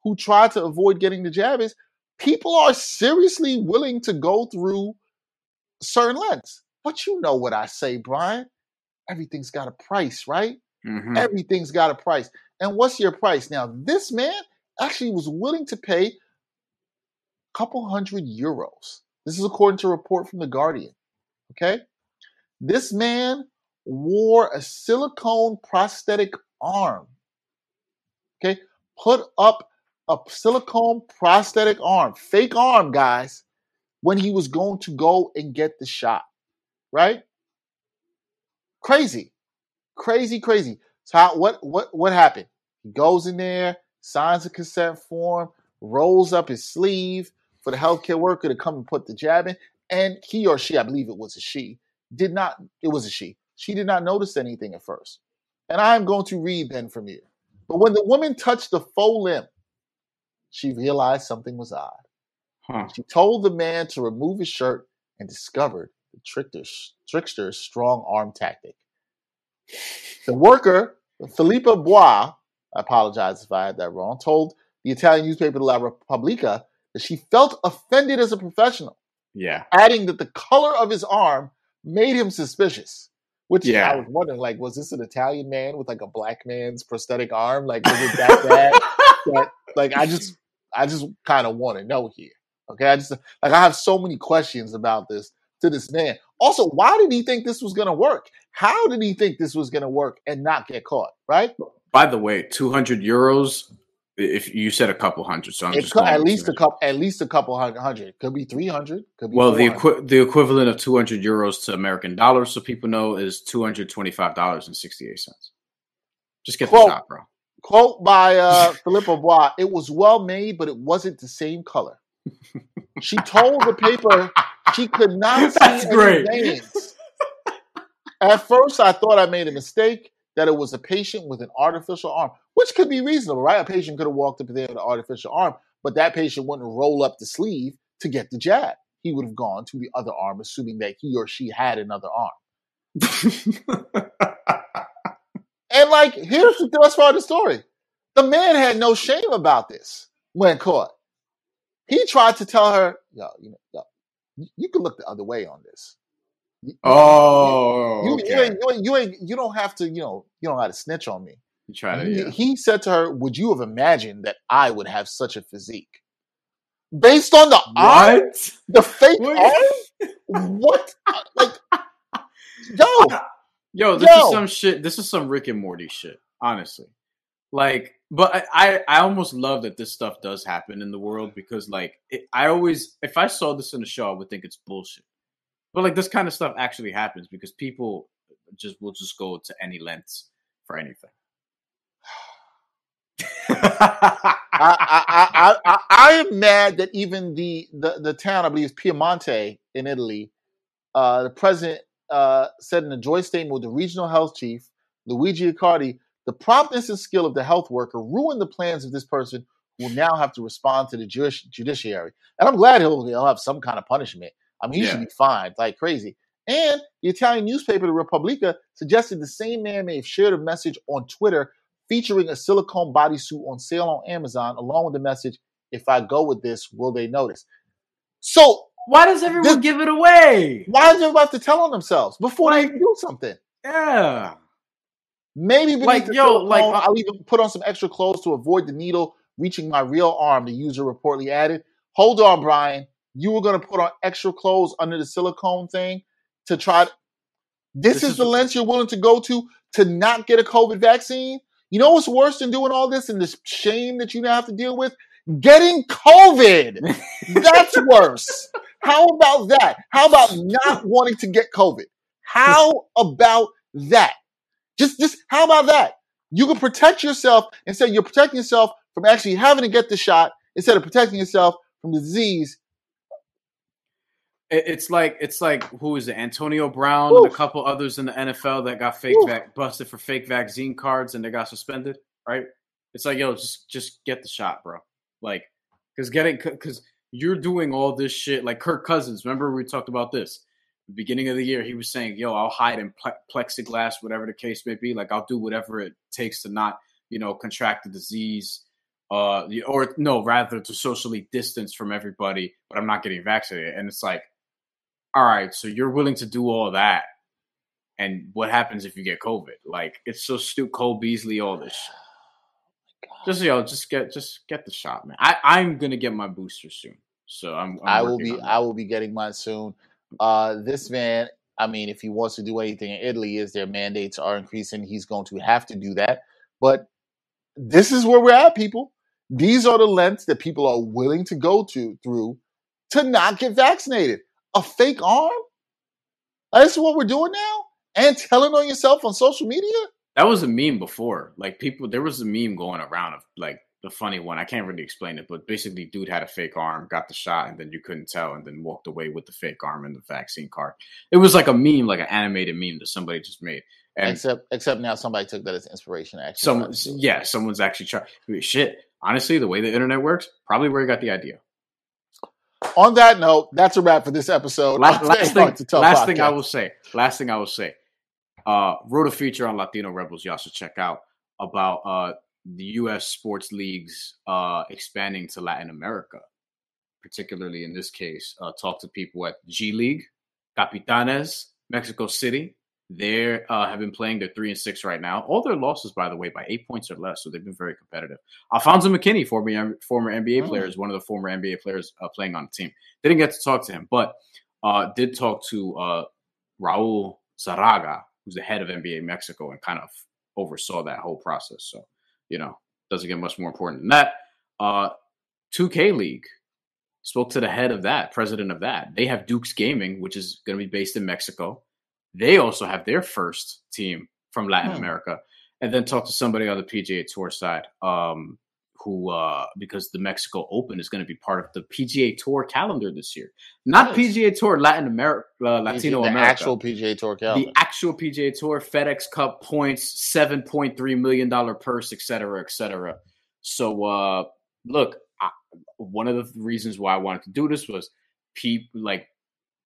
Speaker 1: who tried to avoid getting the jab is people are seriously willing to go through certain lengths. But you know what I say, Brian. Everything's got a price, right? Mm-hmm. Everything's got a price. And what's your price? Now, this man actually was willing to pay a couple hundred euros. This is according to a report from The Guardian. Okay? This man wore a silicone prosthetic arm. Okay? Put up a silicone prosthetic arm, fake arm, guys, when he was going to go and get the shot right? Crazy, crazy, crazy. So how, what what what happened? He goes in there, signs a consent form, rolls up his sleeve for the healthcare worker to come and put the jab in, and he or she, I believe it was a she, did not. It was a she. She did not notice anything at first, and I am going to read then from here. But when the woman touched the faux limb, she realized something was odd. Huh. She told the man to remove his shirt and discovered the trickster's, trickster's strong arm tactic. The worker, Filippa Bois, I apologize if I had that wrong, told the Italian newspaper La Repubblica that she felt offended as a professional.
Speaker 2: Yeah.
Speaker 1: Adding that the color of his arm made him suspicious. Which yeah. I was wondering, like, was this an Italian man with like a black man's prosthetic arm? Like, was it that bad? that, like, I just, I just kind of want to know here. Okay, I just like I have so many questions about this to this man. Also, why did he think this was going to work? How did he think this was going to work and not get caught? Right.
Speaker 2: By the way, two hundred euros. If you said a couple hundred, so I'm just
Speaker 1: could, at least a couple, at least a couple hundred. Could be three hundred. Could be
Speaker 2: well, the equi- the equivalent of two hundred euros to American dollars, so people know, is two hundred twenty five dollars and sixty eight cents. Just get quote, the shot, bro.
Speaker 1: Quote by uh, Filippa Bois: "It was well made, but it wasn't the same color." she told the paper she could not see That's great. veins. At first, I thought I made a mistake that it was a patient with an artificial arm, which could be reasonable, right? A patient could have walked up there with an artificial arm, but that patient wouldn't roll up the sleeve to get the jab. He would have gone to the other arm, assuming that he or she had another arm. and like, here's the best part of the story: the man had no shame about this when caught. He tried to tell her, "Yo, you know, yo, you can look the other way on this.
Speaker 2: Oh,
Speaker 1: you, okay. you, ain't, you, ain't, you ain't you don't have to you know you don't have to snitch on me.
Speaker 2: You try to.
Speaker 1: He,
Speaker 2: yeah.
Speaker 1: he said to her, "Would you have imagined that I would have such a physique?" Based on the what? arm, the fake what? arm. what? Like, yo,
Speaker 2: yo, this yo. is some shit. This is some Rick and Morty shit. Honestly, like but I, I, I almost love that this stuff does happen in the world because like it, I always if I saw this in a show I would think it's bullshit. But like this kind of stuff actually happens because people just will just go to any lengths for anything.
Speaker 1: I, I, I, I, am mad that even the, the, the town, I believe is Piemonte in Italy, uh, the president uh, said in a joint statement with the regional health chief, Luigi Accardi, the promptness and skill of the health worker ruined the plans of this person who will now have to respond to the Jewish judiciary. And I'm glad he'll, he'll have some kind of punishment. I mean, he yeah. should be fined like crazy. And the Italian newspaper, the Repubblica, suggested the same man may have shared a message on Twitter featuring a silicone bodysuit on sale on Amazon, along with the message, if I go with this, will they notice? So
Speaker 2: why does everyone this, give it away?
Speaker 1: Why does everybody have to tell on themselves before like, they do something?
Speaker 2: Yeah.
Speaker 1: Maybe like yo, like uh I'll even put on some extra clothes to avoid the needle reaching my real arm. The user reportedly added, "Hold on, Brian. You were going to put on extra clothes under the silicone thing to try. To, this, this is, is the length you're willing to go to to not get a COVID vaccine. You know what's worse than doing all this and this shame that you now have to deal with? Getting COVID. That's worse. How about that? How about not wanting to get COVID? How about that? Just, just how about that? You can protect yourself instead. You're protecting yourself from actually having to get the shot instead of protecting yourself from the disease
Speaker 2: it's like it's like who is it? Antonio Brown Oof. and a couple others in the NFL that got fake vac- busted for fake vaccine cards and they got suspended. Right? It's like yo, just just get the shot, bro. Like, because getting because you're doing all this shit. Like Kirk Cousins, remember we talked about this beginning of the year. He was saying, "Yo, I'll hide in plexiglass, whatever the case may be. Like I'll do whatever it takes to not, you know, contract the disease." Uh, or no, rather to socially distance from everybody, but I'm not getting vaccinated. And it's like, all right, so you're willing to do all that. And what happens if you get COVID? Like it's so stupid. Cole Beasley, all this. Shit. Just yo, just get just get the shot, man. I I'm gonna get my booster soon, so I'm. I'm
Speaker 1: i will be I will be getting mine soon. Uh, this man, I mean, if he wants to do anything in Italy, is their mandates are increasing, he's going to have to do that. But this is where we're at, people. These are the lengths that people are willing to go to through to not get vaccinated a fake arm? That's what we're doing now? And telling on yourself on social media?
Speaker 2: That was a meme before. Like people there was a meme going around of like the funny one. I can't really explain it, but basically dude had a fake arm, got the shot, and then you couldn't tell, and then walked away with the fake arm and the vaccine card. It was like a meme, like an animated meme that somebody just made.
Speaker 1: And except except now somebody took that as inspiration actually.
Speaker 2: Someone yeah, someone's actually trying shit. Honestly, the way the internet works, probably where he got the idea
Speaker 1: on that note, that's a wrap for this episode.
Speaker 2: Last, last thing, last thing I will say. Last thing I will say. Uh, wrote a feature on Latino Rebels. Y'all should check out about uh, the U.S. sports leagues uh, expanding to Latin America. Particularly in this case, uh, talk to people at G League, Capitanes, Mexico City, they uh, have been playing. They're three and six right now. All their losses, by the way, by eight points or less. So they've been very competitive. Alfonzo McKinney, former former NBA mm. player, is one of the former NBA players uh, playing on the team. Didn't get to talk to him, but uh, did talk to uh, Raul Zárraga, who's the head of NBA Mexico, and kind of oversaw that whole process. So you know, doesn't get much more important than that. Uh, 2K uh, League spoke to the head of that, president of that. They have Dux Gaming, which is going to be based in Mexico they also have their first team from Latin hmm. America, and then talk to somebody on the PGA Tour side, um, who uh, because the Mexico Open is going to be part of the PGA Tour calendar this year, not nice. PGA Tour Latin America, uh, Latino America. the America,
Speaker 1: actual PGA Tour calendar,
Speaker 2: the actual PGA Tour FedEx Cup points, seven point three million dollar purse, et cetera, et cetera. So, uh, look, I, one of the reasons why I wanted to do this was people like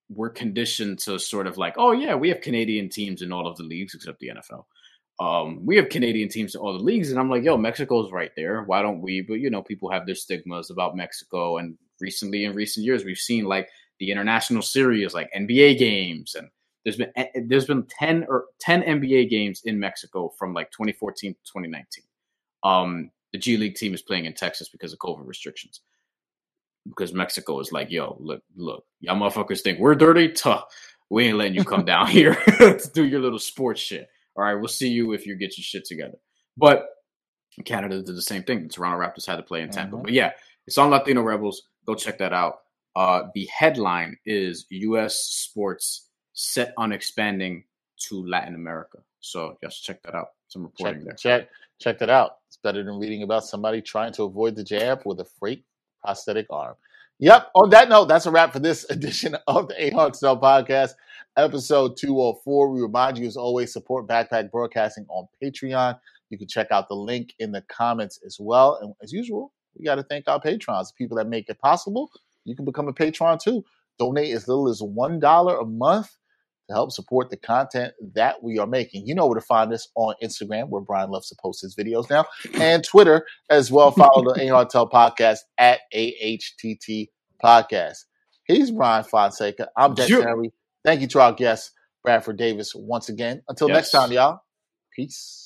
Speaker 2: we're conditioned to sort of like, oh yeah, we have Canadian teams in all of the leagues except the NFL. Um, we have Canadian teams in all the leagues, and I'm like, yo, Mexico's right there. Why don't we? But you know, people have their stigmas about Mexico, and recently, in recent years, we've seen like the international series, like NBA games, and there's been eh, there's been ten or ten NBA games in Mexico from like 2014 to 2019. Um, the G League team is playing in Texas because of COVID restrictions because Mexico is like, yo, look, look, y'all motherfuckers think we're dirty? Tuh. We ain't letting you come down here to do your little sports shit. All right, we'll see you if you get your shit together. But Canada did the same thing. The Toronto Raptors had to play in Tampa. Mm-hmm. But yeah, it's on Latino Rebels. Go check that out. Uh, the headline is U.S. sports set on expanding to Latin America. So just check that out. Some reporting
Speaker 1: check,
Speaker 2: there.
Speaker 1: Check check that out. It's better than reading about somebody trying to avoid the jab with a fake prosthetic arm. Yep. On that note, that's a wrap for this edition of the A Hard Sell Podcast, episode 204. We remind you, as always, support Backpack Broadcasting on Patreon. You can check out the link in the comments as well. And as usual, we got to thank our patrons, the people that make it possible. You can become a patron too. Donate as little as $1 a month to help support the content that we are making. You know where to find us on Instagram, where Brian loves to post his videos now, and Twitter as well. Follow the AHRTEL podcast at AHTT Podcast. He's Brian Fonseca. I'm Jack Terry. Thank you to our guest, Bradford Davis, once again. Until yes. next time, y'all. Peace.